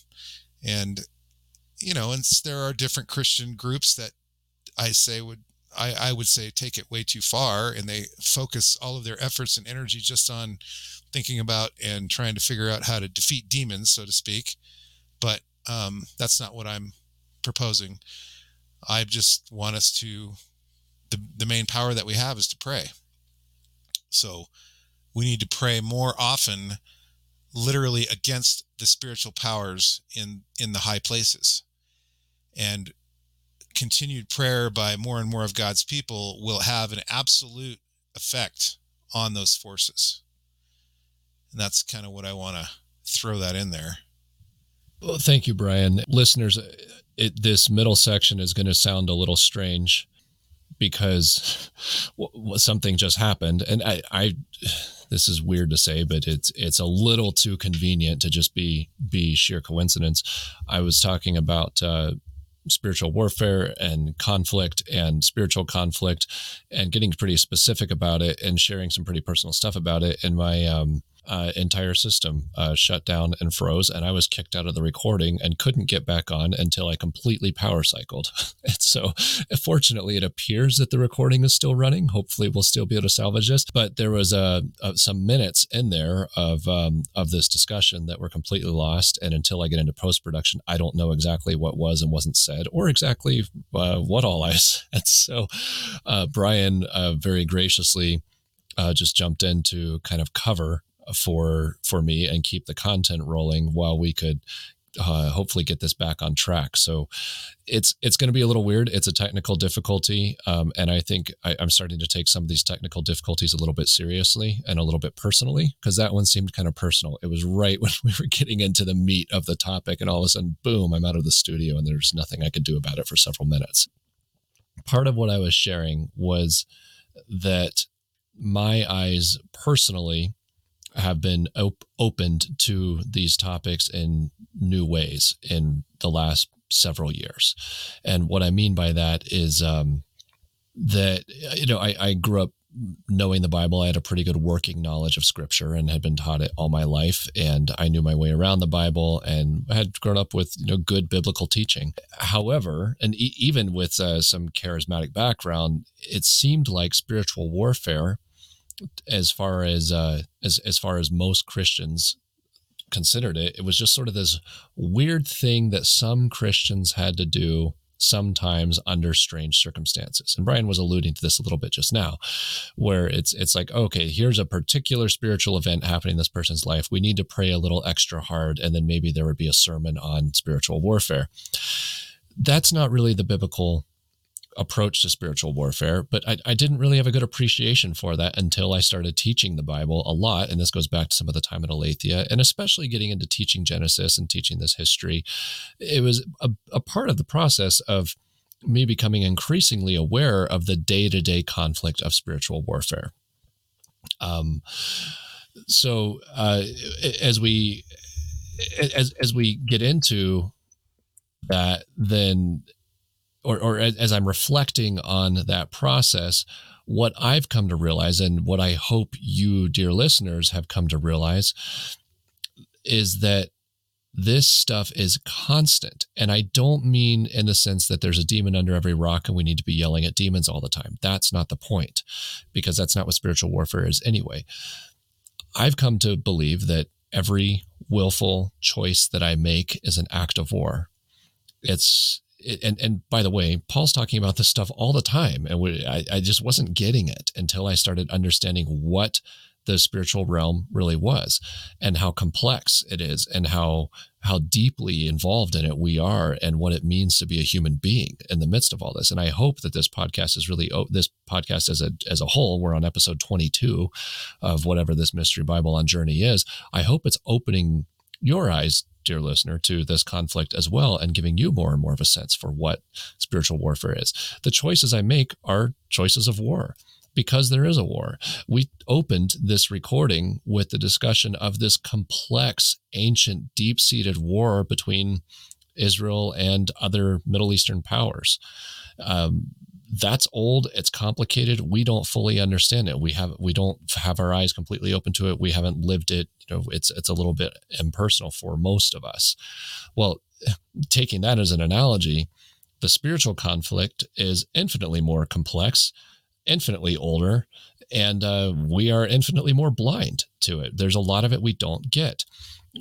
And, you know, and there are different Christian groups that I say would I, I would say take it way too far and they focus all of their efforts and energy just on thinking about and trying to figure out how to defeat demons, so to speak. But um, that's not what I'm proposing. I just want us to, the, the main power that we have is to pray. So we need to pray more often, literally against the spiritual powers in, in the high places. And continued prayer by more and more of God's people will have an absolute effect on those forces. And that's kind of what I want to throw that in there. Well, thank you, Brian. Listeners, it, this middle section is going to sound a little strange because something just happened, and I, I, this is weird to say, but it's it's a little too convenient to just be be sheer coincidence. I was talking about uh, spiritual warfare and conflict and spiritual conflict and getting pretty specific about it and sharing some pretty personal stuff about it. And my, um, uh, entire system uh, shut down and froze, and I was kicked out of the recording and couldn't get back on until I completely power cycled. and so, fortunately, it appears that the recording is still running. Hopefully, we'll still be able to salvage this. But there was a, a some minutes in there of um, of this discussion that were completely lost, and until I get into post production, I don't know exactly what was and wasn't said, or exactly uh, what all I said. So, uh, Brian uh, very graciously uh, just jumped in to kind of cover for for me and keep the content rolling while we could uh, hopefully get this back on track. So it's it's going to be a little weird. It's a technical difficulty, um, and I think I, am starting to take some of these technical difficulties a little bit seriously and a little bit personally because that one seemed kind of personal. It was right when we were getting into the meat of the topic, and all of a sudden, boom! I'm out of the studio, and there's nothing I could do about it for several minutes. Part of what I was sharing was that my eyes personally have been op- opened to these topics in new ways in the last several years. And what I mean by that is um, that, you know, I, I grew up knowing the Bible, I had a pretty good working knowledge of scripture and had been taught it all my life. And I knew my way around the Bible and had grown up with, you know, good biblical teaching. However, and e- even with uh, some charismatic background, it seemed like spiritual warfare as far as uh, as as far as most Christians considered it, it was just sort of this weird thing that some Christians had to do sometimes under strange circumstances. And Brian was alluding to this a little bit just now, where it's it's like, okay, here's a particular spiritual event happening in this person's life. We need to pray a little extra hard, and then maybe there would be a sermon on spiritual warfare. That's not really the biblical approach to spiritual warfare, but I, I, didn't really have a good appreciation for that until I started teaching the Bible a lot. And this goes back to some of the time at Aletheia, and especially getting into teaching Genesis and teaching this history. It was a, a part of the process of me becoming increasingly aware of the day to day conflict of spiritual warfare. Um, so uh, as we as as we get into that, then or, or as I'm reflecting on that process, what I've come to realize, and what I hope you, dear listeners, have come to realize, is that this stuff is constant. And I don't mean in the sense that there's a demon under every rock and we need to be yelling at demons all the time. That's not the point, because that's not what spiritual warfare is anyway. I've come to believe that every willful choice that I make is an act of war. It's and and by the way, Paul's talking about this stuff all the time, and we, I, I just wasn't getting it until I started understanding what the spiritual realm really was, and how complex it is, and how how deeply involved in it we are, and what it means to be a human being in the midst of all this. And I hope that this podcast is really oh, this podcast as a as a whole. We're on episode twenty two of whatever this mystery Bible on journey is. I hope it's opening your eyes dear listener, to this conflict as well and giving you more and more of a sense for what spiritual warfare is. The choices I make are choices of war because there is a war. We opened this recording with the discussion of this complex, ancient, deep seated war between Israel and other Middle Eastern powers. Um, that's old it's complicated we don't fully understand it. We have we don't have our eyes completely open to it we haven't lived it you know it's it's a little bit impersonal for most of us. Well taking that as an analogy the spiritual conflict is infinitely more complex infinitely older and uh, we are infinitely more blind to it. There's a lot of it we don't get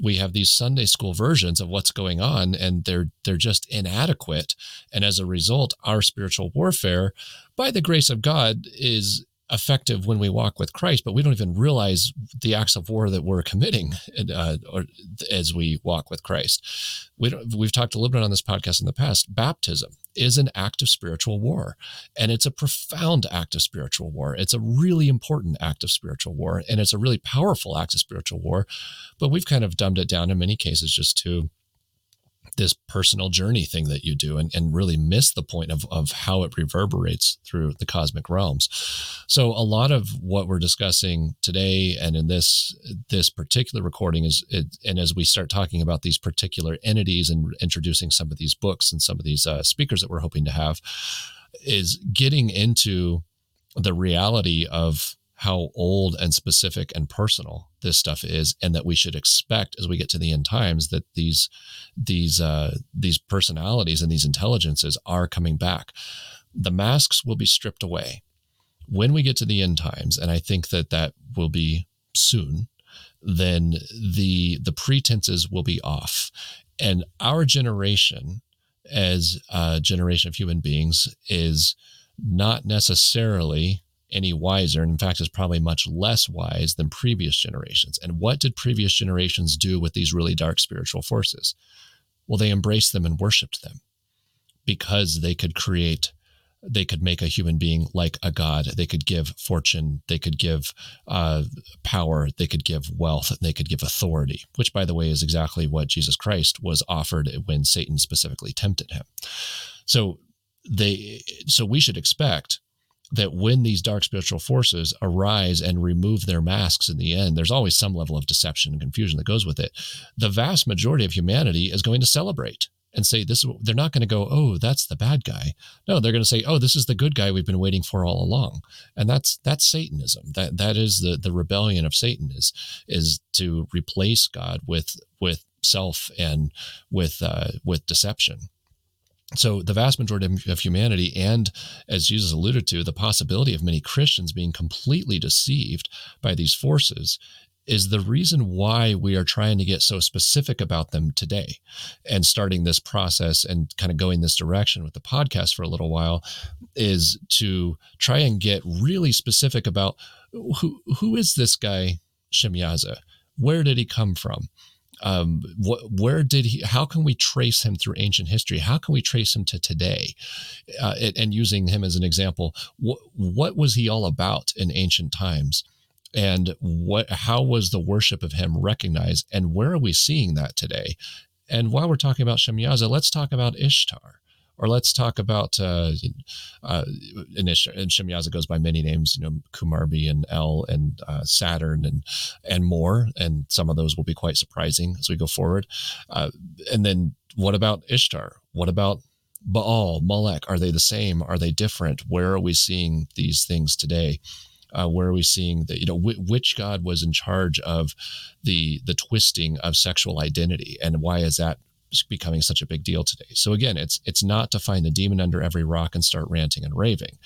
we have these Sunday school versions of what's going on and they're they're just inadequate. And as a result our spiritual warfare by the grace of God is effective when we walk with Christ, but we don't even realize the acts of war that we're committing uh, or, as we walk with Christ. We we've talked a little bit on this podcast in the past. Baptism is an act of spiritual war, and it's a profound act of spiritual war. It's a really important act of spiritual war, and it's a really powerful act of spiritual war. But we've kind of dumbed it down in many cases just to this personal journey thing that you do and, and really miss the point of, of how it reverberates through the cosmic realms. So a lot of what we're discussing today and in this this particular recording is it, and as we start talking about these particular entities and introducing some of these books and some of these uh, speakers that we're hoping to have is getting into the reality of how old and specific and personal this stuff is and that we should expect as we get to the end times that these these uh, these personalities and these intelligences are coming back. The masks will be stripped away. When we get to the end times and i think that that will be soon then the the pretenses will be off. And our generation as a generation of human beings is not necessarily any wiser. And in fact, is probably much less wise than previous generations. And what did previous generations do with these really dark spiritual forces? Well, they embraced them and worshiped them because they could create, they could make a human being like a god. They could give fortune, they could give uh, power, they could give wealth, they could give authority, which, by the way, is exactly what Jesus Christ was offered when Satan specifically tempted him. So they, so we should expect that when these dark spiritual forces arise and remove their masks in the end, there's always some level of deception and confusion that goes with it. The vast majority of humanity is going to celebrate and say this they're not going to go oh that's the bad guy. No they're going to say oh this is the good guy we've been waiting for all along. And that's that's satanism. That that is the the rebellion of satan is is to replace god with with self and with uh, with deception so the vast majority of humanity and as jesus alluded to the possibility of many christians being completely deceived by these forces is the reason why we are trying to get so specific about them today and starting this process and kind of going this direction with the podcast for a little while is to try and get really specific about who who is this guy Shemyaza? Where did he come from? Um, wh- where did he how can we trace him through ancient history? How can we trace him to today? Uh, and, and, using him as an example wh- what was he all about in ancient times? And what how was the worship of him recognized? And where are we seeing that today? And while we're talking about Shemyaza, let's talk about Ishtar or let's talk about uh, uh, and Shemyaza goes by many names, you know, Kumarbi and El and uh, Saturn and and more, and some of those will be quite surprising as we go forward. Uh, and then what about Ishtar? What about Baal, Molech? Are they the same? Are they different? Where are we seeing these things today? Uh, where are we seeing that you know wh- which god was in charge of the the twisting of sexual identity and why is that becoming such a big deal today. So again, it's it's not to find the demon under every rock and start ranting and raving.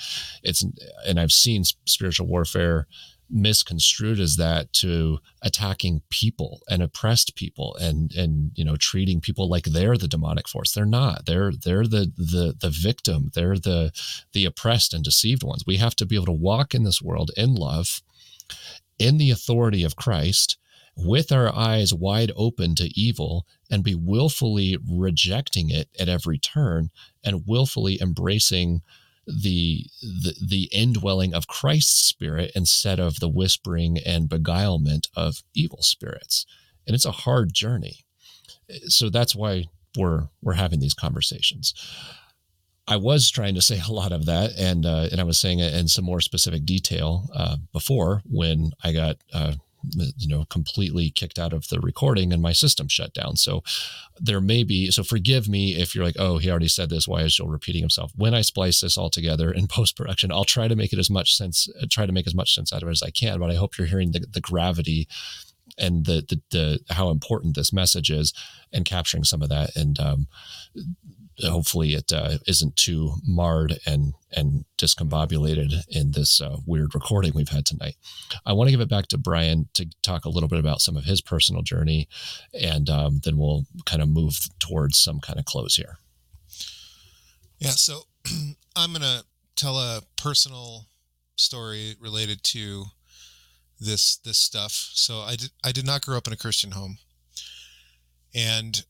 It's and I've seen spiritual warfare misconstrued as that to attacking people and oppressed people and and you know treating people like they're the demonic force they're not they're they're the the the victim they're the the oppressed and deceived ones we have to be able to walk in this world in love in the authority of Christ with our eyes wide open to evil and be willfully rejecting it at every turn and willfully embracing the, the the indwelling of Christ's spirit instead of the whispering and beguilement of evil spirits. And it's a hard journey. So that's why we're we're having these conversations. I was trying to say a lot of that, and uh, and I was saying it in some more specific detail uh, before when I got uh, you know completely kicked out of the recording and my system shut down. So there may be so forgive me if you're like oh he already said this. Why is Joel repeating himself? When I splice this all together in post production I'll try to make it as much sense try to make as much sense out of it as I can but I hope you're hearing the, the gravity and the, the, the how important this message is and capturing some of that. And um, hopefully it uh, not too marred and and discombobulated in this uh, weird recording we've had tonight. I want to give it back to Brian to talk a little bit about some of his personal journey, and um, then we'll kind of move towards some kind of close here. Yeah, so I'm gonna tell a personal story related to this this stuff. So I did I did not grow up in a Christian home, and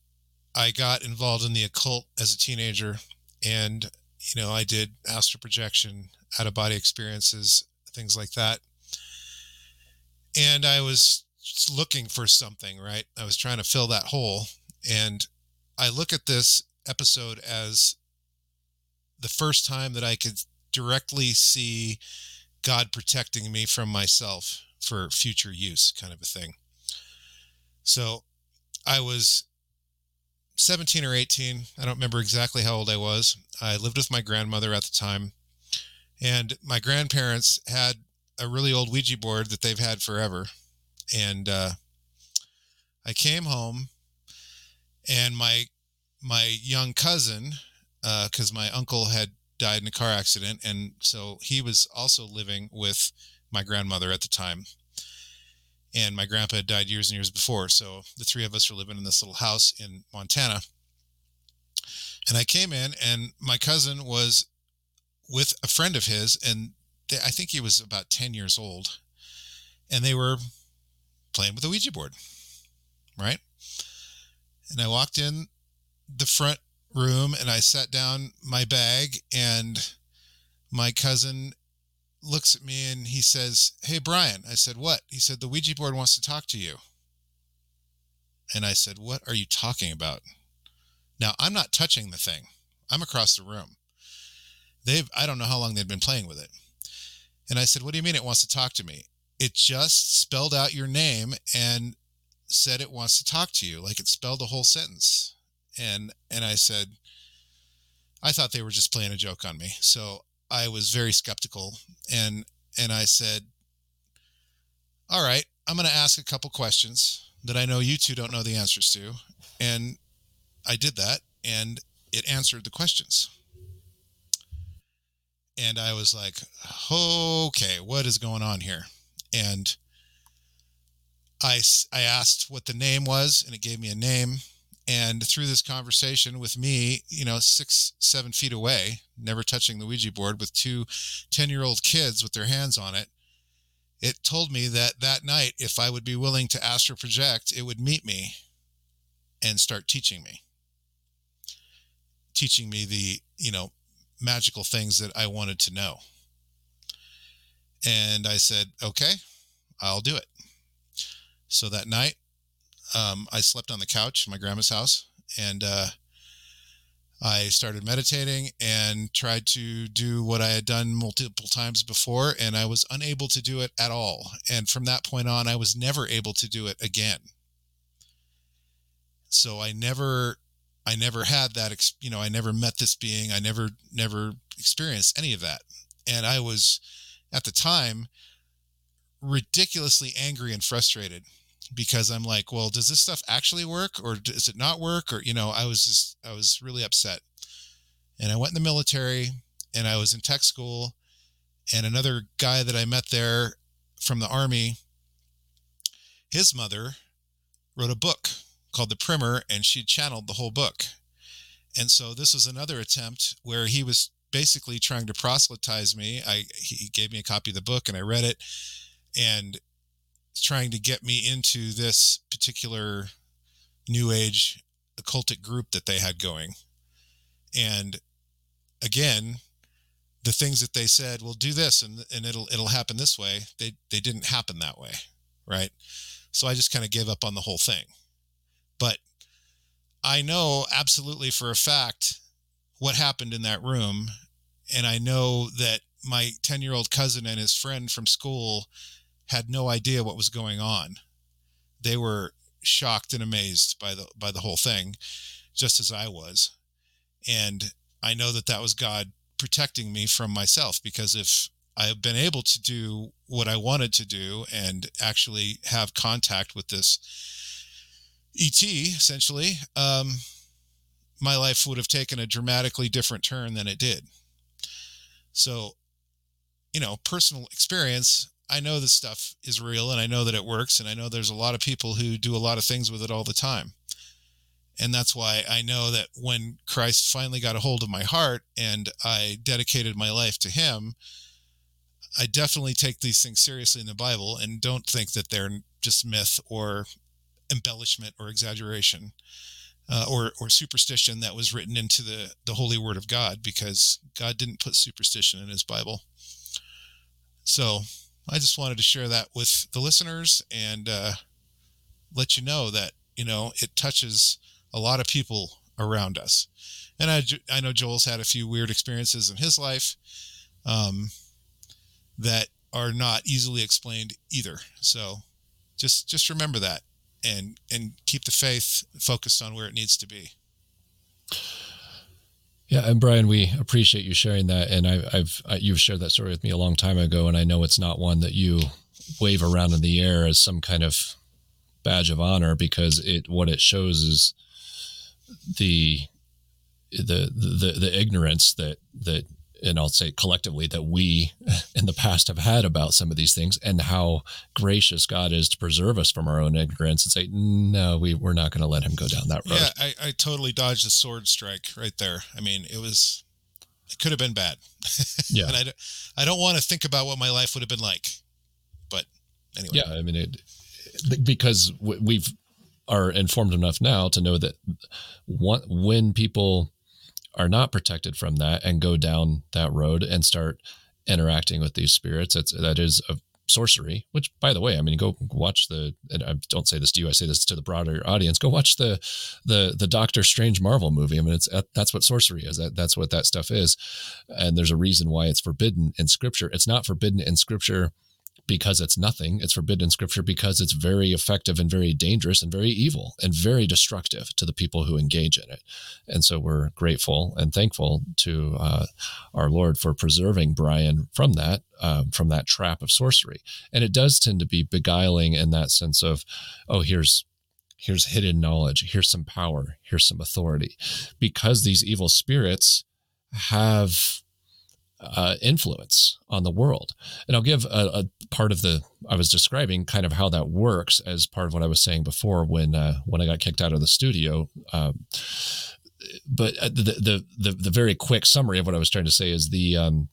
I got involved in the occult as a teenager, and you know I did astral projection, out of body experiences, things like that. And I was looking for something, right? I was trying to fill that hole, and I look at this episode as the first time that I could directly see God protecting me from myself for future use, kind of a thing. So I was 17 or 18. I don't remember exactly how old I was. I lived with my grandmother at the time. And my grandparents had a really old Ouija board that they've had forever. and uh, I came home, and my my young cousin, because uh, my uncle had died in a car accident, and so he was also living with my grandmother at the time. And my grandpa had died years and years before, so the three of us were living in this little house in Montana. And I came in, and my cousin was with a friend of his, and they, I think he was about 10 years old, and they were playing with a Ouija board, right? And I walked in the front room and I sat down my bag, and my cousin looks at me and he says, Hey, Brian. I said, What? He said, The Ouija board wants to talk to you. And I said, What are you talking about? Now, I'm not touching the thing, I'm across the room. They've, I don't know how long they've been playing with it. And I said, What do you mean it wants to talk to me? It just spelled out your name and said it wants to talk to you. Like it spelled a whole sentence. And, and I said, I thought they were just playing a joke on me. So I was very skeptical and, and I said, all right, I'm going to ask a couple questions that I know you two don't know the answers to. And I did that and it answered the questions and I was like, okay, what is going on here? And I, I asked what the name was, and it gave me a name. And through this conversation with me, you know, six, seven feet away, never touching the Ouija board with two 10 year old kids with their hands on it, it told me that that night, if I would be willing to astral project, it would meet me and start teaching me. Teaching me the, you know, magical things that I wanted to know. And I said, okay, I'll do it. So that night, um, I slept on the couch in my grandma's house and uh, I started meditating and tried to do what I had done multiple times before, and I was unable to do it at all. And from that point on, I was never able to do it again. So I never I never had that, you know, I never met this being. I never, never experienced any of that. And I was at the time ridiculously angry and frustrated because I'm like, well, does this stuff actually work or does it not work? Or, you know, I was just, I was really upset. And I went in the military and I was in tech school. And another guy that I met there from the army, his mother wrote a book called The Primer, and she channeled the whole book. And so this was another attempt where he was basically trying to proselytize me. I he gave me a copy of the book and I read it and trying to get me into this particular new age occultic group that they had going. And again, the things that they said, well, do this and, and it'll it'll happen this way. They they didn't happen that way. Right. So I just kind of gave up on the whole thing. But I know absolutely for a fact what happened in that room. And I know that my 10 year old cousin and his friend from school had no idea what was going on. They were shocked and amazed by the by the whole thing, just as I was. And I know that that was God protecting me from myself because if I have been able to do what I wanted to do and actually have contact with this ET, essentially, um, my life would have taken a dramatically different turn than it did. So, you know, personal experience, I know this stuff is real and I know that it works. And I know there's a lot of people who do a lot of things with it all the time. And that's why I know that when Christ finally got a hold of my heart and I dedicated my life to Him, I definitely take these things seriously in the Bible and don't think that they're just myth or embellishment or exaggeration uh, or or superstition that was written into the the holy word of God because God didn't put superstition in his Bible. So I just wanted to share that with the listeners and uh, let you know that you know it touches a lot of people around us. And I I know Joel's had a few weird experiences in his life um, that are not easily explained either. So just just remember that and and keep the faith focused on where it needs to be. Yeah, and Brian, we appreciate you sharing that, and I, have you've shared that story with me a long time ago, and I know it's not one that you wave around in the air as some kind of badge of honor because it what it shows is the the the the ignorance that that and I'll say collectively that we in the past have had about some of these things and how gracious God is to preserve us from our own ignorance and say, no, we, we're not going to let him go down that road. Yeah, I, I totally dodged a sword strike right there. I mean, it was, it could have been bad. Yeah. and I, I don't want to think about what my life would have been like. But anyway. Yeah. I mean, it, because we've, are informed enough now to know that when people are not protected from that and go down that road and start interacting with these spirits, that's that is a sorcery. Which, by the way, I mean, go watch the. And I don't say this to you; I say this to the broader audience. Go watch the the the Doctor Strange Marvel movie. I mean, it's that's what sorcery is. That that's what that stuff is, and there's a reason why it's forbidden in Scripture. It's not forbidden in Scripture because it's nothing. It's forbidden in scripture because it's very effective and very dangerous and very evil and very destructive to the people who engage in it. And so we're grateful and thankful to uh, our Lord for preserving Brian from that, uh, from that trap of sorcery. And it does tend to be beguiling in that sense of, oh, here's here's hidden knowledge, here's some power, here's some authority, because these evil spirits have uh, influence on the world. And I'll give a, a, part of the I was describing kind of how that works as part of what I was saying before when uh, when I got kicked out of the studio. Um, but uh, the, the, the the very quick summary of what I was trying to say is the um,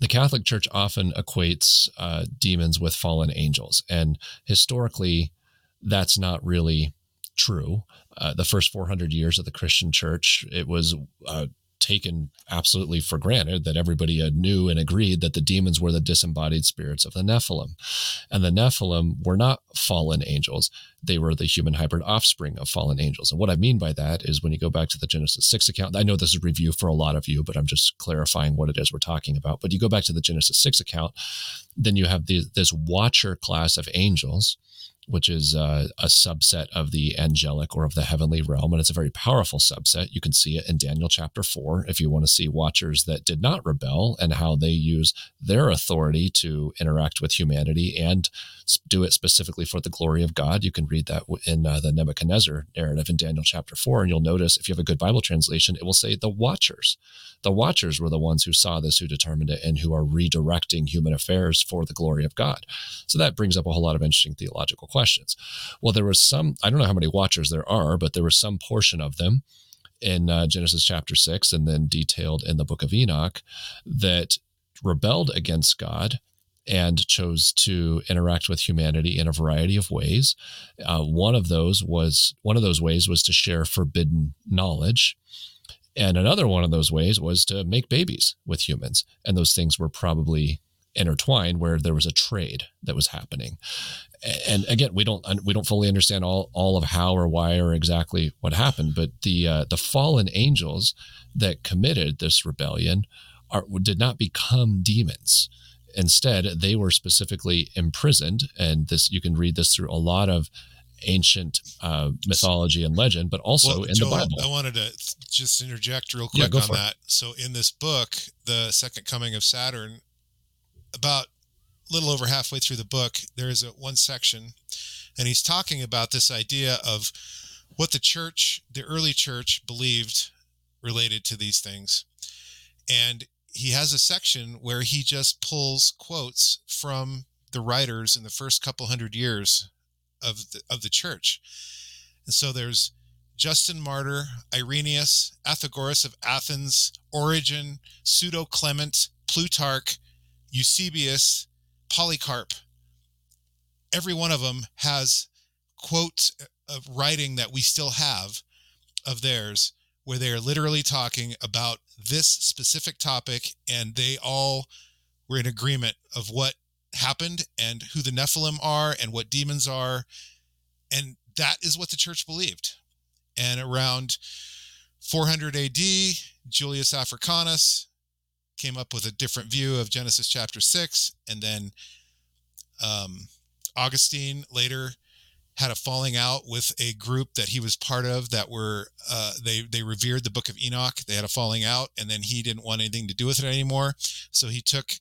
the Catholic Church often equates uh, demons with fallen angels, and historically, that's not really true. Uh, the first 400 years of the Christian Church, it was uh, taken absolutely for granted that everybody knew and agreed that the demons were the disembodied spirits of the Nephilim. And the Nephilim were not fallen angels, they were the human hybrid offspring of fallen angels. And what I mean by that is when you go back to the Genesis 6 account, I know this is review for a lot of you, but I'm just clarifying what it is we're talking about. But you go back to the Genesis 6 account, then you have the, this watcher class of angels which is uh, a subset of the angelic or of the heavenly realm. And it's a very powerful subset. You can see it in Daniel chapter 4 if you want to see watchers that did not rebel and how they use their authority to interact with humanity and do it specifically for the glory of God. You can read that in uh, the Nebuchadnezzar narrative in Daniel chapter 4. And you'll notice if you have a good Bible translation, it will say the watchers. The watchers were the ones who saw this, who determined it, and who are redirecting human affairs for the glory of God. So that brings up a whole lot of interesting theological questions. Well, there was some, I don't know how many watchers there are, but there was some portion of them in uh, Genesis chapter 6 and then detailed in the book of Enoch that rebelled against God and chose to interact with humanity in a variety of ways. Uh, one of those was one of those ways was to share forbidden knowledge. And another one of those ways was to make babies with humans. And those things were probably intertwined where there was a trade that was happening and again we don't we don't fully understand all all of how or why or exactly what happened but the uh, the fallen angels that committed this rebellion are, did not become demons instead they were specifically imprisoned and this you can read this through a lot of ancient uh, mythology and legend but also well, in Joel, the bible. I wanted to just interject real quick yeah, on that it. so in this book the second coming of saturn about a little over halfway through the book there is a one section and he's talking about this idea of what the church the early church believed related to these things. And he has a section where he just pulls quotes from the writers in the first couple hundred years of the, of the church. And so there's Justin Martyr, Irenaeus, Athenagoras of Athens, Origen, Pseudo Clement, Plutarch, Eusebius, Polycarp. Every one of them has quotes of writing that we still have of theirs where they are literally talking about this specific topic and they all were in agreement of what happened and who the Nephilim are and what demons are. And that is what the church believed. And around 400 AD, Julius Africanus came up with a different view of Genesis chapter 6. And then um, Augustine later had a falling out with a group that he was part of that were uh, they they revered the book of enoch they had a falling out and then he didn't want anything to do with it anymore so he took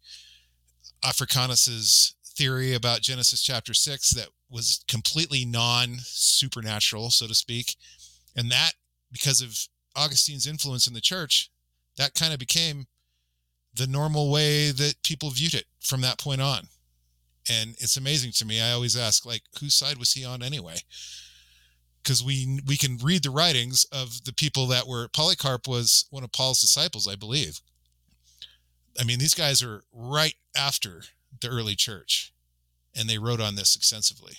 africanus's theory about Genesis chapter six that was completely non supernatural, so to speak. And that, because of Augustine's influence in the church, that kind of became the normal way that people viewed it from that point on. And it's amazing to me. I always ask, like, whose side was he on anyway? Because we we can read the writings of the people that were Polycarp was one of Paul's disciples, I believe. I mean, these guys are right after the early church, and they wrote on this extensively.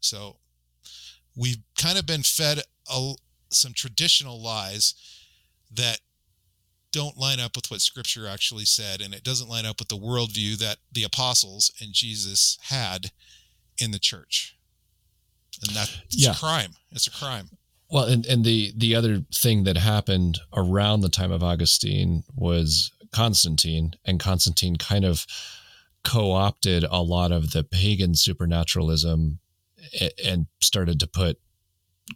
So we've kind of been fed a, some traditional lies that don't line up with what scripture actually said and it doesn't line up with the worldview that the apostles and jesus had in the church and that's yeah. a crime it's a crime well and, and the the other thing that happened around the time of augustine was constantine and constantine kind of co-opted a lot of the pagan supernaturalism and started to put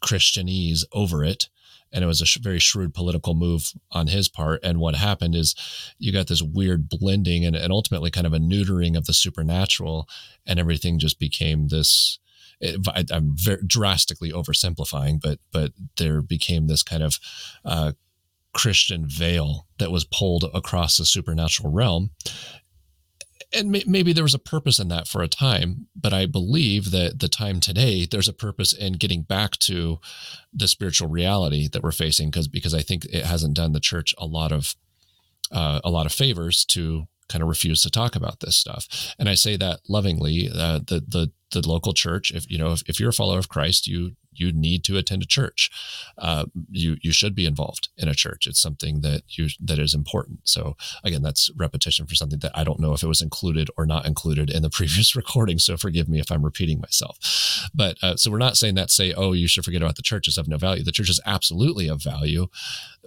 christianese over it and it was a sh- very shrewd political move on his part. And what happened is you got this weird blending and, and ultimately kind of a neutering of the supernatural, and everything just became this. It, I, am very drastically oversimplifying, but but there became this kind of uh, Christian veil that was pulled across the supernatural realm, and may, maybe there was a purpose in that for a time, but I believe that the time today, there's a purpose in getting back to the spiritual reality that we're facing, because because I think it hasn't done the church a lot of uh, a lot of favors to kind of refuse to talk about this stuff. And I say that lovingly. Uh, the the the local church, if you know, if, if you're a follower of Christ, you you need to attend a church. Uh, you you should be involved in a church. It's something that you that is important. So again, that's repetition for something that I don't know if it was included or not included in the previous recording. So forgive me if I'm repeating myself. But uh, so we're not saying that say oh you should forget about the churches of no value. The church is absolutely of value,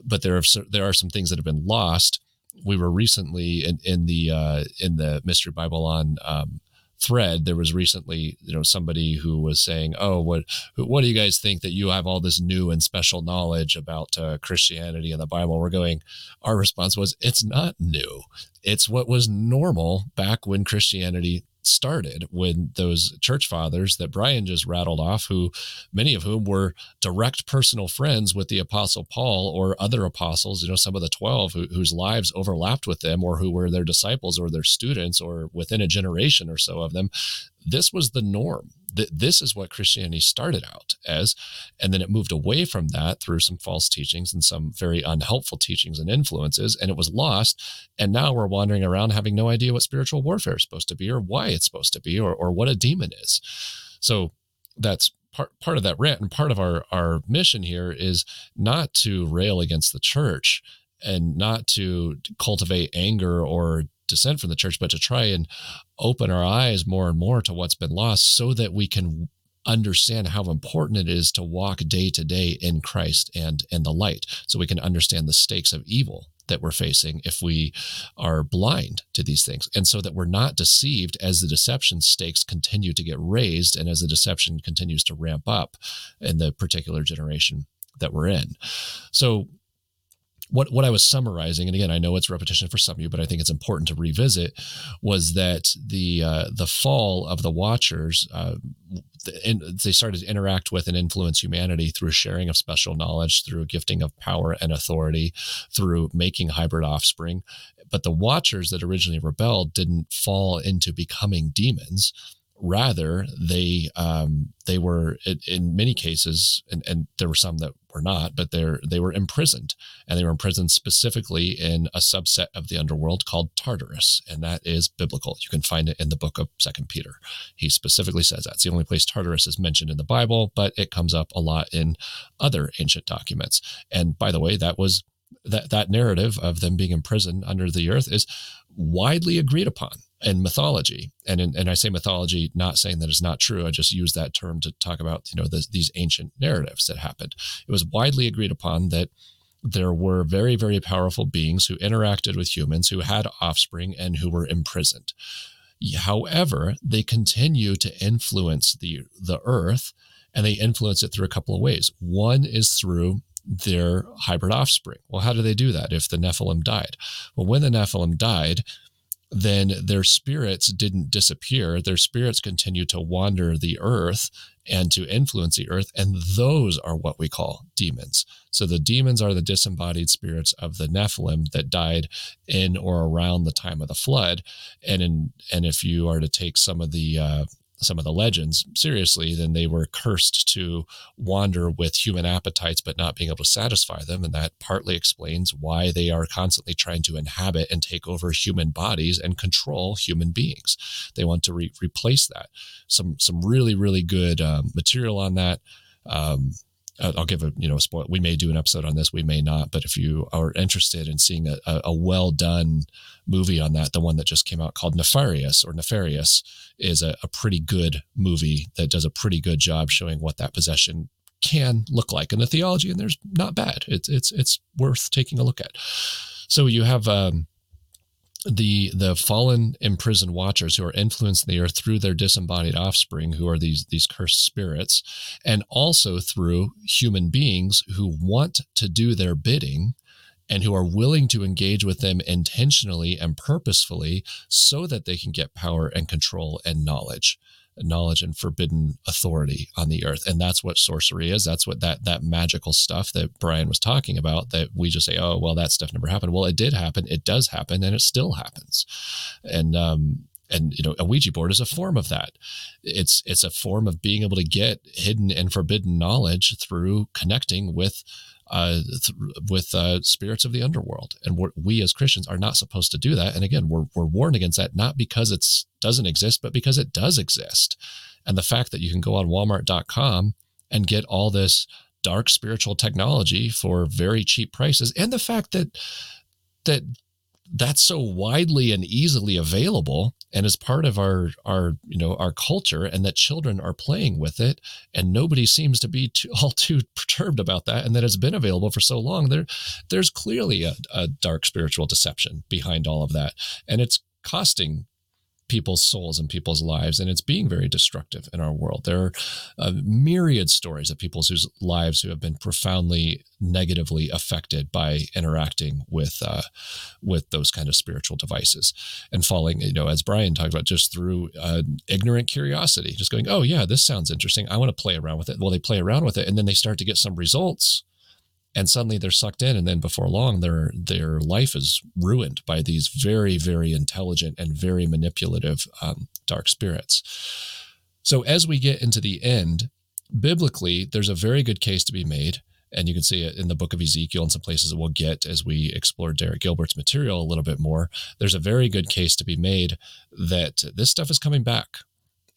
but there are there are some things that have been lost. We were recently in in the uh, in the Mystery Babylon um, thread there was recently you know somebody who was saying oh what what do you guys think that you have all this new and special knowledge about uh, christianity and the bible? We're going our response was it's not new. It's what was normal back when christianity started when those church fathers that Brian just rattled off, who many of whom were direct personal friends with the apostle Paul or other apostles, you know, some of the 12 who, whose lives overlapped with them or who were their disciples or their students or within a generation or so of them, this was the norm. This is what Christianity started out as. And then it moved away from that through some false teachings and some very unhelpful teachings and influences, and it was lost. And now we're wandering around having no idea what spiritual warfare is supposed to be or why it's supposed to be or, or what a demon is. So that's part part of that rant and part of our our mission here is not to rail against the church and not to cultivate anger or dissent from the church, but to try and open our eyes more and more to what's been lost so that we can understand how important it is to walk day to day in Christ and in the light so we can understand the stakes of evil that we're facing if we are blind to these things and so that we're not deceived as the deception stakes continue to get raised and as the deception continues to ramp up in the particular generation that we're in. So what what I was summarizing, and again, I know it's repetition for some of you, but I think it's important to revisit, was that the uh, the fall of the Watchers, uh, they started to interact with and influence humanity through sharing of special knowledge, through gifting of power and authority, through making hybrid offspring. But the Watchers that originally rebelled didn't fall into becoming demons rather they um, they were in many cases and, and there were some that were not but they're they were imprisoned and they were imprisoned specifically in a subset of the underworld called tartarus and that is biblical. You can find it in the book of second peter. He specifically says that's the only place tartarus is mentioned in the bible but it comes up a lot in other ancient documents. And by the way that was that that narrative of them being imprisoned under the earth is widely agreed upon in mythology. And in, and I say mythology not saying that it's not true. I just use that term to talk about you know the, these ancient narratives that happened. It was widely agreed upon that there were very very powerful beings who interacted with humans who had offspring and who were imprisoned. However they continue to influence the the earth and they influence it through a couple of ways. One is through their hybrid offspring. Well, how do they do that if the Nephilim died? Well, when the Nephilim died, then their spirits didn't disappear. Their spirits continue to wander the earth and to influence the earth. And those are what we call demons. So the demons are the disembodied spirits of the Nephilim that died in or around the time of the flood. And in, and if you are to take some of the uh, some of the legends seriously, then they were cursed to wander with human appetites but not being able to satisfy them. And that partly explains why they are constantly trying to inhabit and take over human bodies and control human beings. They want to re- replace that. Some some really really good um, material on that. Um, I'll give a you know a spoil. We may do an episode on this, we may not. But if you are interested in seeing a, a, a well done movie on that, the one that just came out called Nefarious or Nefarious is a, a pretty good movie that does a pretty good job showing what that possession can look like, and the theology and there's not bad. It's it's it's worth taking a look at. So you have um, the the fallen imprisoned watchers who are influencing the earth through their disembodied offspring who are these these cursed spirits and also through human beings who want to do their bidding and who are willing to engage with them intentionally and purposefully so that they can get power and control and knowledge knowledge and forbidden authority on the earth. And that's what sorcery is. That's what that that magical stuff that brian was talking about that we just say oh well that stuff never happened. Well it did happen. It does happen and it still happens. And um and you know a ouija board is a form of that. It's it's a form of being able to get hidden and forbidden knowledge through connecting with uh, th- with uh, spirits of the underworld. And we as Christians are not supposed to do that. And again, we're, we're warned against that, not because it doesn't exist, but because it does exist. And the fact that you can go on walmart.com and get all this dark spiritual technology for very cheap prices, and the fact that that that's so widely and easily available and is part of our our you know our culture and that children are playing with it and nobody seems to be too, all too perturbed about that and that it's been available for so long there there's clearly a, a dark spiritual deception behind all of that and it's costing people's souls and people's lives, and it's being very destructive in our world. There are uh, myriad stories of people whose lives who have been profoundly negatively affected by interacting with uh, with those kind of spiritual devices and falling, you know, as Brian talked about, just through uh, ignorant curiosity, just going, "Oh yeah, this sounds interesting. I want to play around with it." Well, they play around with it, and then they start to get some results and suddenly they're sucked in and then before long their their life is ruined by these very very intelligent and very manipulative um, dark spirits. So as we get into the end biblically there's a very good case to be made and you can see it in the book of ezekiel and some places that we'll get as we explore derek gilbert's material a little bit more. There's a very good case to be made that this stuff is coming back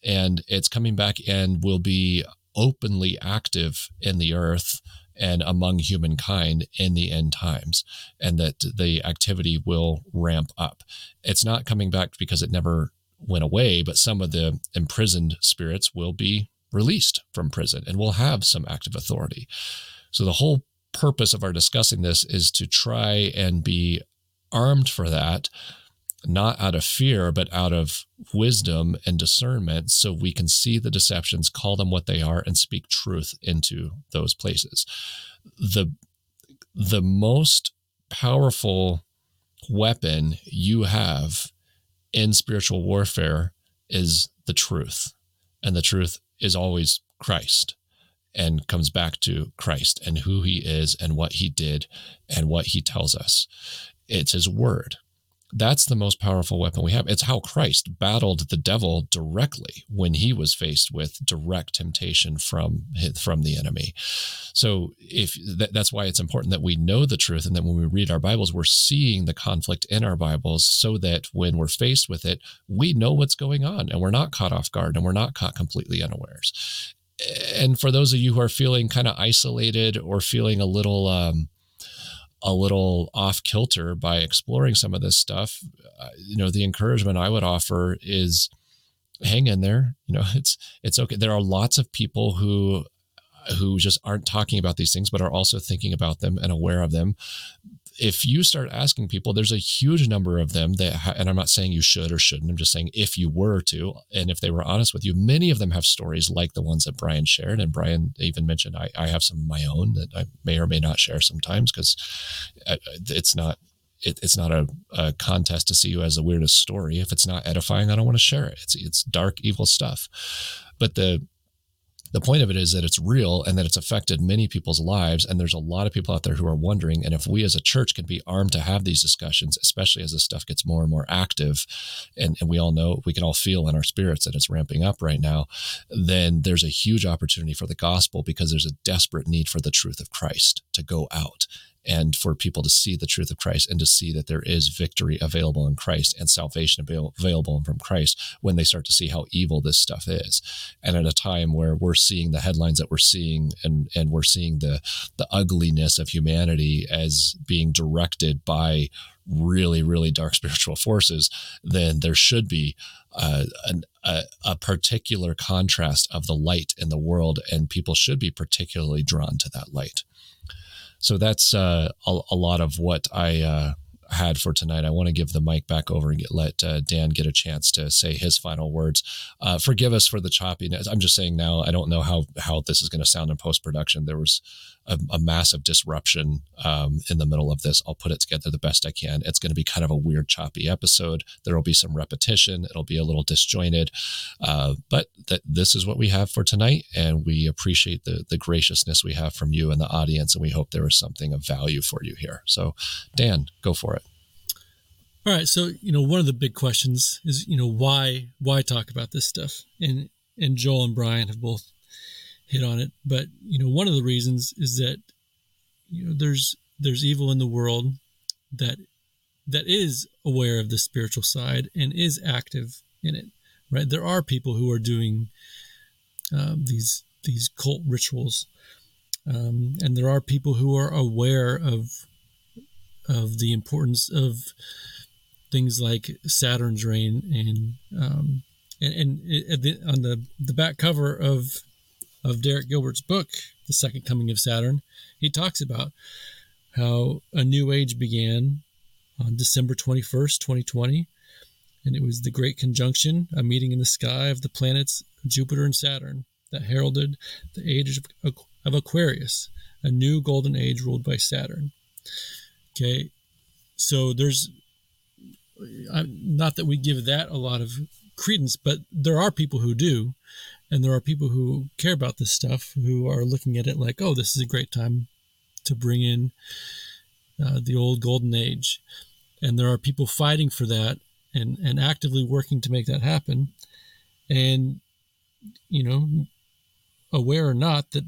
and it's coming back and will be openly active in the earth and among humankind in the end times, and that the activity will ramp up. It's not coming back because it never went away, but some of the imprisoned spirits will be released from prison and will have some active authority. So the whole purpose of our discussing this is to try and be armed for that not out of fear, but out of wisdom and discernment, so we can see the deceptions, call them what they are, and speak truth into those places. The the most powerful weapon you have in spiritual warfare is the truth. And the truth is always Christ and comes back to Christ and who he is and what he did and what he tells us. It's his word. That's the most powerful weapon we have. It's how Christ battled the devil directly when he was faced with direct temptation from from the enemy. So if that's why it's important that we know the truth and that when we read our Bibles we're seeing the conflict in our Bibles so that when we're faced with it we know what's going on and we're not caught off guard and we're not caught completely unawares. And for those of you who are feeling kind of isolated or feeling a little um, a little off kilter by exploring some of this stuff, uh, you know, the encouragement I would offer is hang in there. You know, it's it's okay. There are lots of people who who just aren't talking about these things, but are also thinking about them and aware of them if you start asking people, there's a huge number of them that, ha- and I'm not saying you should or shouldn't. I'm just saying if you were to, and if they were honest with you, many of them have stories like the ones that Brian shared. And Brian even mentioned I, I have some of my own that I may or may not share sometimes because uh, it's not it, it's not a, a, contest to see who has the weirdest story. If it's not edifying, I don't want to share it. It's it's dark, evil stuff. But the the point of it is that it's real and that it's affected many people's lives. And there's a lot of people out there who are wondering. And if we as a church can be armed to have these discussions, especially as this stuff gets more and more active, and, and we all know, we can all feel in our spirits that it's ramping up right now, then there's a huge opportunity for the gospel because there's a desperate need for the truth of Christ to go out and for people to see the truth of Christ and to see that there is victory available in Christ and salvation available from Christ when they start to see how evil this stuff is. And at a time where we're seeing the headlines that we're seeing and, and we're seeing the, the ugliness of humanity as being directed by really, really dark spiritual forces, then there should be uh, an, a, a particular contrast of the light in the world, and people should be particularly drawn to that light. So that's uh, a, a, lot of what I uh, had for tonight. I want to give the mic back over and get, let uh, Dan get a chance to say his final words. Uh, forgive us for the choppiness. I'm just saying now. I don't know how how this is going to sound in post production. There was a, a massive disruption um, in the middle of this. I'll put it together the best I can. It's going to be kind of a weird, choppy episode. There will be some repetition. It'll be a little disjointed, uh, but that this is what we have for tonight, and we appreciate the the graciousness we have from you and the audience, and we hope there is something of value for you here. So, Dan, go for it. All right, so you know one of the big questions is you know why why talk about this stuff, and and Joel and Brian have both hit on it. But you know, one of the reasons is that you know there's there's evil in the world that that is aware of the spiritual side and is active in it. Right? There are people who are doing um, these these cult rituals, um, and there are people who are aware of of the importance of things like Saturn's reign and um, and, and the, on the the back cover of of Derek Gilbert's book, The Second Coming of Saturn, he talks about how a new age began on December 21st, 2020. And it was the Great Conjunction, a meeting in the sky of the planets Jupiter and Saturn, that heralded the age of, of Aquarius, a new golden age ruled by Saturn. Okay, so there's not that we give that a lot of credence, but there are people who do and there are people who care about this stuff who are looking at it like, oh, this is a great time to bring in uh, the old golden age. And there are people fighting for that and, and actively working to make that happen. And, you know, aware or not that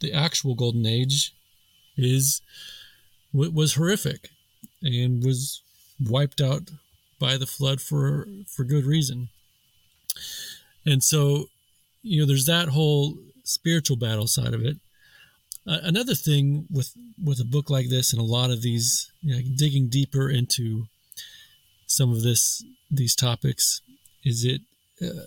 the actual golden age is was horrific and was wiped out by the flood for for good reason. And so you know, there's that whole spiritual battle side of it. Uh, another thing with with a book like this and a lot of these, you know, digging deeper into some of this these topics, is it uh,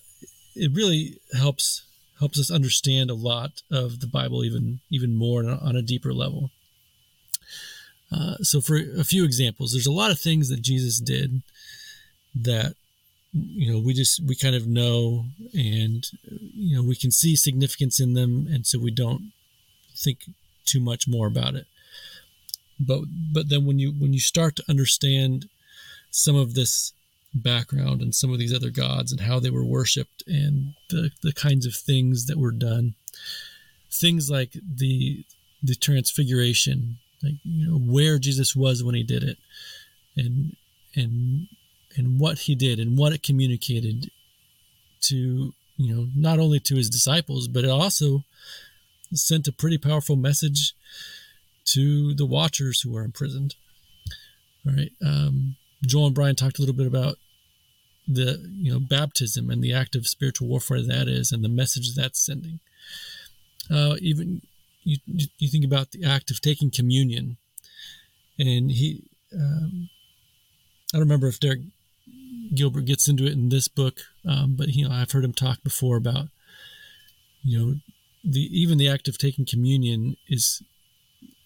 it really helps helps us understand a lot of the Bible even even more on a deeper level. Uh, so, for a few examples, there's a lot of things that Jesus did that you know we just we kind of know and you know we can see significance in them and so we don't think too much more about it. But but then when you when you start to understand some of this background and some of these other gods and how they were worshipped and the the kinds of things that were done things like the the transfiguration like you know where Jesus was when he did it and and and what he did and what it communicated to you know not only to his disciples but it also sent a pretty powerful message to the watchers who were imprisoned. All right um, joel and brian talked a little bit about the you know baptism and the act of spiritual warfare that is and the message that's sending. Uh, even you, you think about the act of taking communion and he um, i don't remember if derek Gilbert gets into it in this book, um, but you know I've heard him talk before about you know the even the act of taking communion is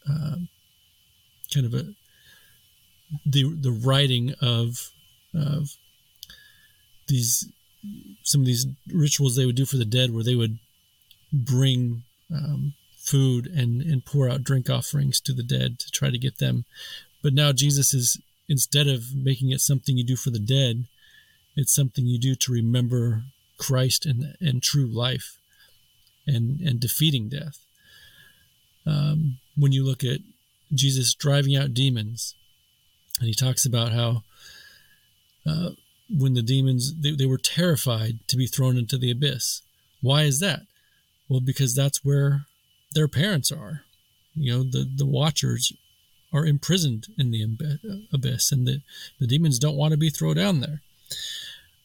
uh, kind of a the the writing of of these some of these rituals they would do for the dead where they would bring um, food and and pour out drink offerings to the dead to try to get them. But now jesus is instead of making it something you do for the dead, it's something you do to remember Christ and and true life, and and defeating death. Um, when you look at Jesus driving out demons, and he talks about how uh, when the demons they, they were terrified to be thrown into the abyss. Why is that? Well, because that's where their parents are. You know, the the watchers are imprisoned in the abyss, and the, the demons don't want to be thrown down there.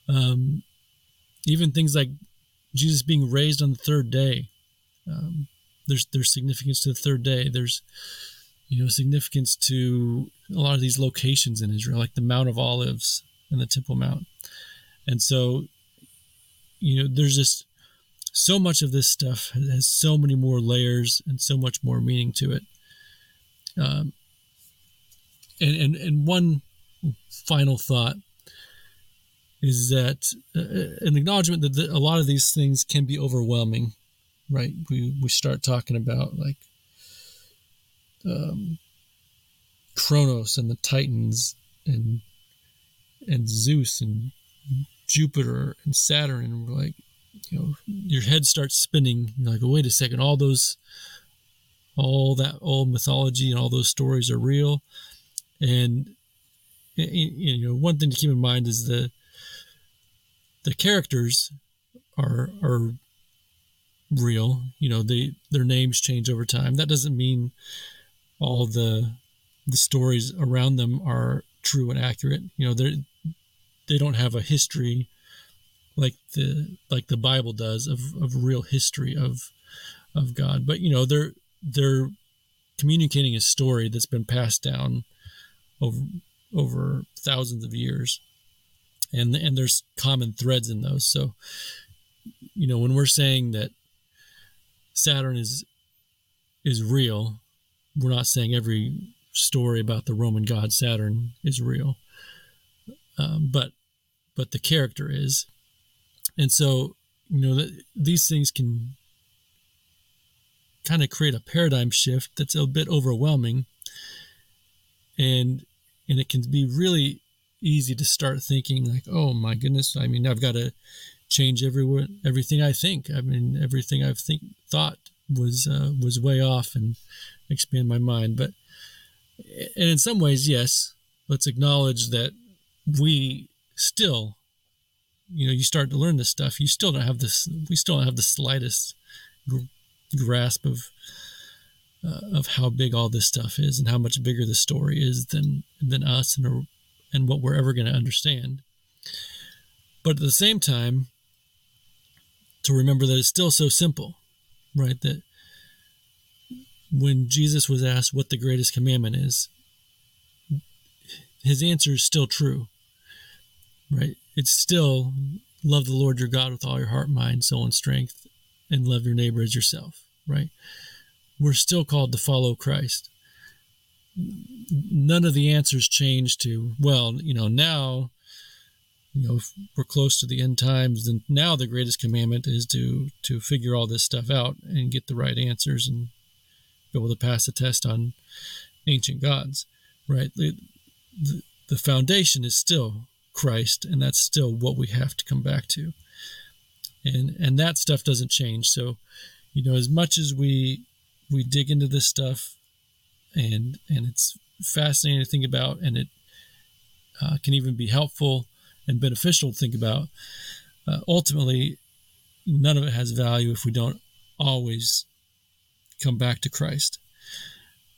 Um, even things like Jesus being raised on the third day. Um, there's there's significance to the third day. There's you know significance to a lot of these locations in Israel, like the Mount of Olives and the Temple Mount. And so, you know, there's just so much of this stuff has so many more layers and so much more meaning to it. Um, and, and, and one final thought is that uh, an acknowledgement that the, a lot of these things can be overwhelming, right? We, we start talking about like um, Kronos and the Titans and and Zeus and Jupiter and Saturn, and we're like, you know, your head starts spinning. You're like, oh, wait a second, all those, all that old mythology and all those stories are real, and you know, one thing to keep in mind is the the characters are are real. You know, they their names change over time. That doesn't mean all the the stories around them are true and accurate. You know, they they don't have a history like the like the Bible does of, of real history of of God. But you know, they're they're communicating a story that's been passed down over over thousands of years. And and there's common threads in those. So you know, when we're saying that Saturn is is real, we're not saying every story about the Roman god Saturn is real, um, but but the character is, and so you know that these things can kind of create a paradigm shift that's a bit overwhelming, and and it can be really easy to start thinking like, oh my goodness, I mean I've got to change everywhere everything I think. I mean everything I've think thought was uh, was way off and expand my mind, but and in some ways, yes, let's acknowledge that we still, you know, you start to learn this stuff. You still don't have this. We still don't have the slightest grasp of uh, of how big all this stuff is and how much bigger the story is than than us and and what we're ever going to understand. But at the same time, to remember that it's still so simple, right? That when Jesus was asked what the greatest commandment is, his answer is still true, right? It's still love the Lord your God with all your heart, mind, soul, and strength, and love your neighbor as yourself, right? We're still called to follow Christ. None of the answers change to, well, you know, now, you know, we're close to the end times, then now the greatest commandment is to to figure all this stuff out and get the right answers and be able to pass the test on ancient gods, right? The, the, the foundation is still Christ, and that's still what we have to come back to. And and that stuff doesn't change. So, you know, as much as we we dig into this stuff, and and it's fascinating to think about, and it uh, can even be helpful and beneficial to think about. Uh, ultimately, none of it has value if we don't always come back to Christ.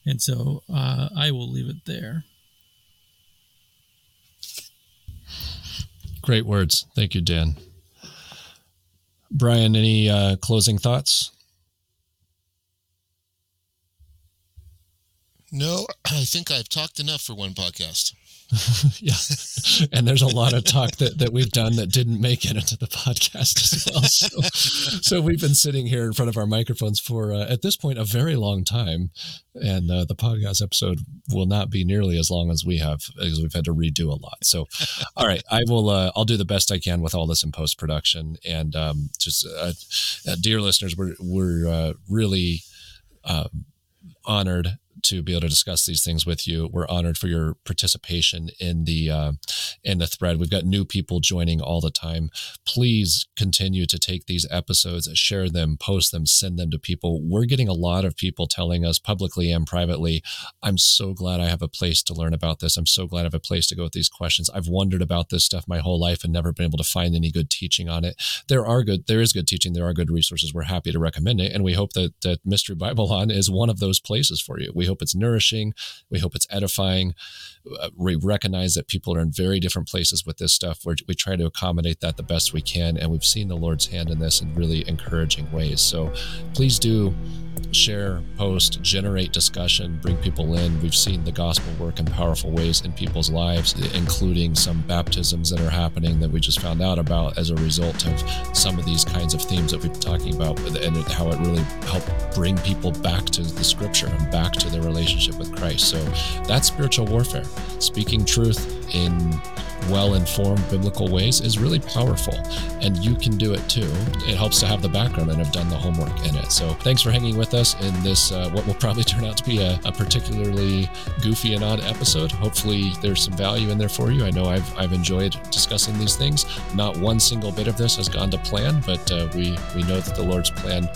And so uh, I will leave it there. Great words. Thank you, Dan. Brian, any uh, closing thoughts? No, I think I've talked enough for one podcast. yeah. And there's a lot of talk that, that we've done that didn't make it into the podcast as well. So, so we've been sitting here in front of our microphones for, uh, at this point, a very long time. And uh, the podcast episode will not be nearly as long as we have, because we've had to redo a lot. So, all right, I will, uh, I'll do the best I can with all this in post production. And um, just, uh, uh, dear listeners, we're, we're uh, really honored to be able to discuss these things with you. We're honored for your participation in the uh, in the thread. We've got new people joining all the time. Please continue to take these episodes, share them, post them, send them to people. We're getting a lot of people telling us publicly and privately, "I'm so glad I have a place to learn about this. I'm so glad I have a place to go with these questions. I've wondered about this stuff my whole life and never been able to find any good teaching on it." There are good, there is good teaching. There are good resources. We're happy to recommend it, and we hope that that Mystery Babylon is one of those places for you. We hope it's nourishing. We hope it's edifying. Uh, we recognize that people are in very different places with this stuff. We're, we try to accommodate that the best we can, and we've seen the Lord's hand in this in really encouraging ways. So please do share, post, generate discussion, bring people in. We've seen the gospel work in powerful ways in people's lives, including some baptisms that are happening that we just found out about as a result of some of these kinds of themes that we've been talking about and how it really helped bring people back to the scripture and back to their relationship with Christ. So that's spiritual warfare, speaking truth in well informed biblical ways is really powerful. And you can do it too. It helps to have the background and have done the homework in it. So thanks for hanging with us in this, uh, what will probably turn out to be a, a, particularly goofy and odd episode. Hopefully, there's some value in there for you. I know I've, I've enjoyed discussing these things. Not one single bit of this has gone to plan, but uh, we, we know that the Lord's plan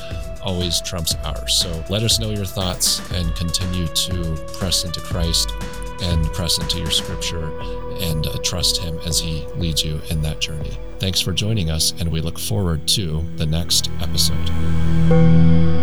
always trumps ours. So let us know your thoughts and continue to press into Christ and press into your scripture and uh, trust Him as He leads you in that journey. Thanks for joining us, and we look forward to the next episode.